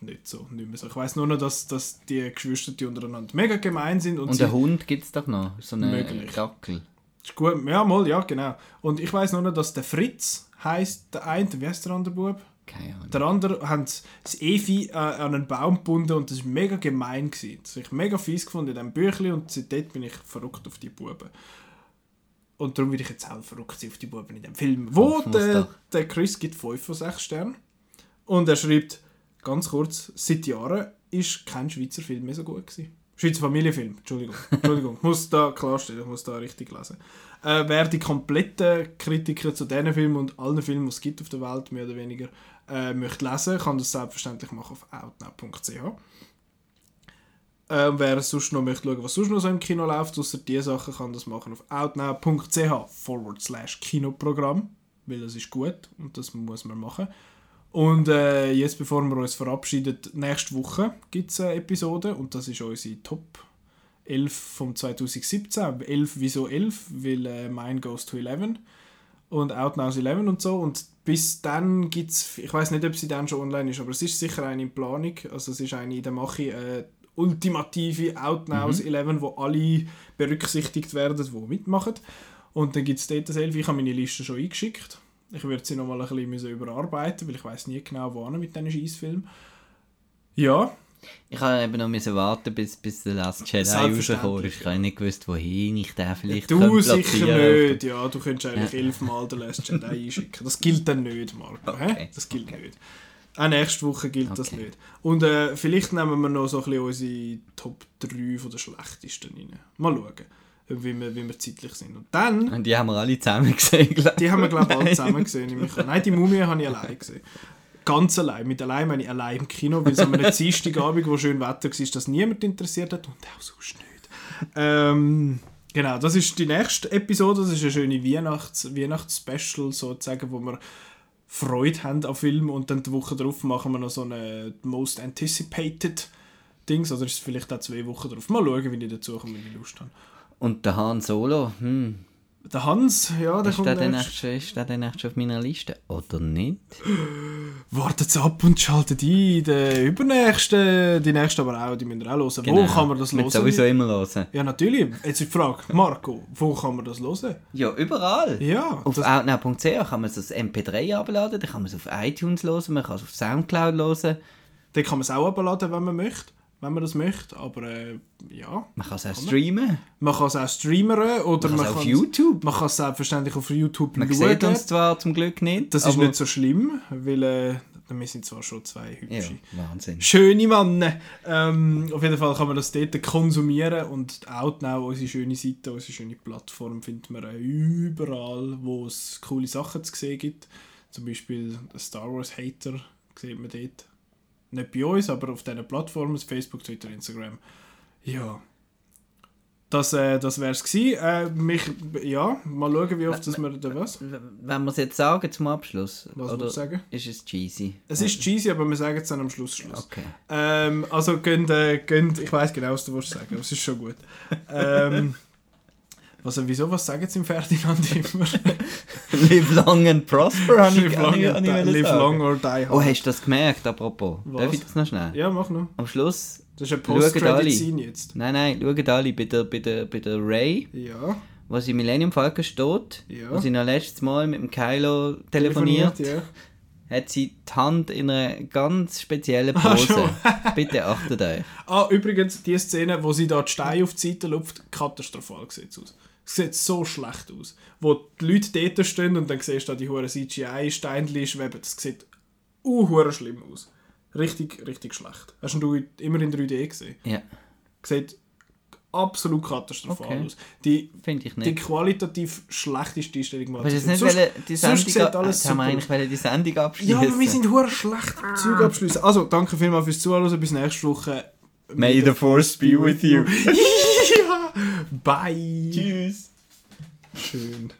nicht so, nicht mehr so. Ich weiß nur noch, dass, dass die Geschwister die untereinander mega gemein sind und, Und einen Hund gibt es doch noch. So Möglich. Dackel. ist gut, ja mal, ja genau. Und ich weiß nur noch, dass der Fritz heißt der eine, wie heißt der andere Bub? Keine Ahnung. Der andere haben das Evi äh, an einen Baum gebunden und das war mega gemein. Gewesen. Das habe ich mega fies gefunden in diesem Büchlein und seitdem bin ich verrückt auf die Buben. Und darum will ich jetzt auch verrückt sein auf die Buben in dem Film. Wo der, der Chris gibt 5 von 6 Sternen. Und er schreibt, ganz kurz, seit Jahren ist kein Schweizer Film mehr so gut gewesen. Schweizer Familienfilm, Entschuldigung. Entschuldigung, ich muss da klarstellen, ich muss da richtig lesen. Äh, wer die kompletten Kritiker zu diesen Filmen und allen Filmen, die es gibt auf der Welt, mehr oder weniger, äh, möchte lesen, kann das selbstverständlich machen auf outnow.ch. Äh, wer sonst noch möchte schauen, was sonst noch so im Kino läuft, außer diese Sachen, kann das machen auf outnow.ch forward slash Kinoprogramm, weil das ist gut und das muss man machen. Und äh, jetzt, bevor wir uns verabschieden, nächste Woche gibt es eine Episode und das ist unsere Top 11 vom 2017. 11 wieso 11? Weil äh, Mine Goes to 11 und Outnows 11 und so. Und bis dann gibt es, ich weiß nicht, ob sie dann schon online ist, aber es ist sicher eine in Planung. Also es ist eine in der Mache, äh, ultimative Outnows mhm. 11, wo alle berücksichtigt werden, die mitmachen. Und dann gibt es dort das 11. Ich habe meine Liste schon eingeschickt. Ich werde sie noch mal ein bisschen überarbeiten, weil ich weiß nie genau, wo mit diesen Scheißfilmen. Ja. Ich habe eben noch müssen warten, bis, bis der Last Jedi rausgekommen ist. Ich habe nicht gewusst, wohin ich den vielleicht Du sicher nicht, ja. Du könntest eigentlich ja. elfmal den Last Jedi einschicken. Das gilt dann nicht, Marco. Okay. Das gilt okay. nicht. Auch nächste Woche gilt okay. das nicht. Und äh, vielleicht nehmen wir noch so ein bisschen unsere Top 3 von der schlechtesten rein. Mal schauen wie wir, wie wir zeitlich sind. Und dann... Und die haben wir alle zusammen gesehen, Die haben wir, glaube ich, alle zusammen gesehen. Nein, die Mumie habe ich allein gesehen. Ganz allein. Mit allein meine ich allein im Kino, weil es an einem Dienstagabend, wo schön Wetter war, das niemand interessiert hat und auch sonst nicht. Ähm, genau, das ist die nächste Episode. Das ist eine schöne Weihnachts-, Weihnachts-Special sozusagen, wo wir Freude haben an Filmen und dann die Woche darauf machen wir noch so eine Most Anticipated Dings, oder ist es vielleicht auch zwei Wochen drauf. Mal schauen, wie ich dazu komme, wenn ich Lust habe. Und der Han Solo, hm. Der Hans, ja, der ist kommt der nächst. Schon, ist der dann echt schon auf meiner Liste? Oder nicht? Wartet ab und schaltet ein. Der übernächste, die nächste aber auch, die müssen wir auch hören. Genau. Wo kann man das hören? sowieso immer hören. Ja, natürlich. Jetzt ist die Frage, Marco, wo kann man das hören? Ja, überall. Ja. Auf outnow.ch kann man es als MP3 abladen, dann kann man es auf iTunes hören, man kann es auf Soundcloud hören. Dann kann man es auch abladen, wenn man möchte wenn man das möchte, aber äh, ja. Man kann es auch streamen. Man kann es auch streamen oder man, kann auf YouTube. Man kann es selbstverständlich auf YouTube man schauen. Man sieht uns zwar zum Glück nicht. Das ist nicht so schlimm, weil äh, wir sind zwar schon zwei hübsche, ja, Wahnsinn. schöne Männer. Ähm, auf jeden Fall kann man das dort konsumieren und Outnow, unsere schöne Seite, unsere schöne Plattform, findet man überall, wo es coole Sachen zu sehen gibt. Zum Beispiel Star Wars Hater sieht man dort nicht bei uns, aber auf diesen Plattformen, Facebook, Twitter, Instagram. Ja. Das, äh, das wäre es gewesen. Äh, mich, ja, mal schauen, wie oft das wir da was. Wenn wir es jetzt sagen zum Abschluss, was oder sagen? ist es cheesy? Es ist cheesy, aber wir sagen es dann am Schluss. Schluss. Okay. Ähm, also könnt, äh, könnt, ich weiß genau, was du willst sagen, aber es ist schon gut. ähm, also wieso, was sagen sie im Ferdinand immer? live long and prosper, habe ich, long, ich, ich Live long or die hard. Oh, hast du das gemerkt, apropos? Was? Darf ich das noch schnell? Ja, mach noch. Am Schluss... Das ist ein Post-Credit-Scene jetzt. Nein, nein, schaut alle bei der, bei der, bei der Ray. Ja. Wo sie Millennium Falcon steht. Ja. Wo sie noch letztes Mal mit dem Kylo telefoniert. telefoniert ja. Hat sie die Hand in einer ganz speziellen ah, Pose. Ah, Bitte achtet euch. Ah, übrigens, die Szene, wo sie da die Steine auf die Seite lupft, katastrophal sieht aus. Es sieht so schlecht aus. Wo die Leute dort stehen und dann siehst du da die hohen CGI-Steinchen schweben. Das sieht uh, schlimm aus. Richtig, richtig schlecht. Hast du immer in 3D gesehen? Ja. Sieht absolut katastrophal okay. aus. Die, Finde ich nicht. Die qualitativ schlechteste Einstellung war das nicht sonst, die Sendung sonst alles haben wir eigentlich die Sendung abschließen. Ja, aber wir sind hure schlecht Zeug abschließen. Also, danke vielmals fürs Zuhören. Bis nächste Woche. May the Force be with you. Bye. Tschüss. Schön.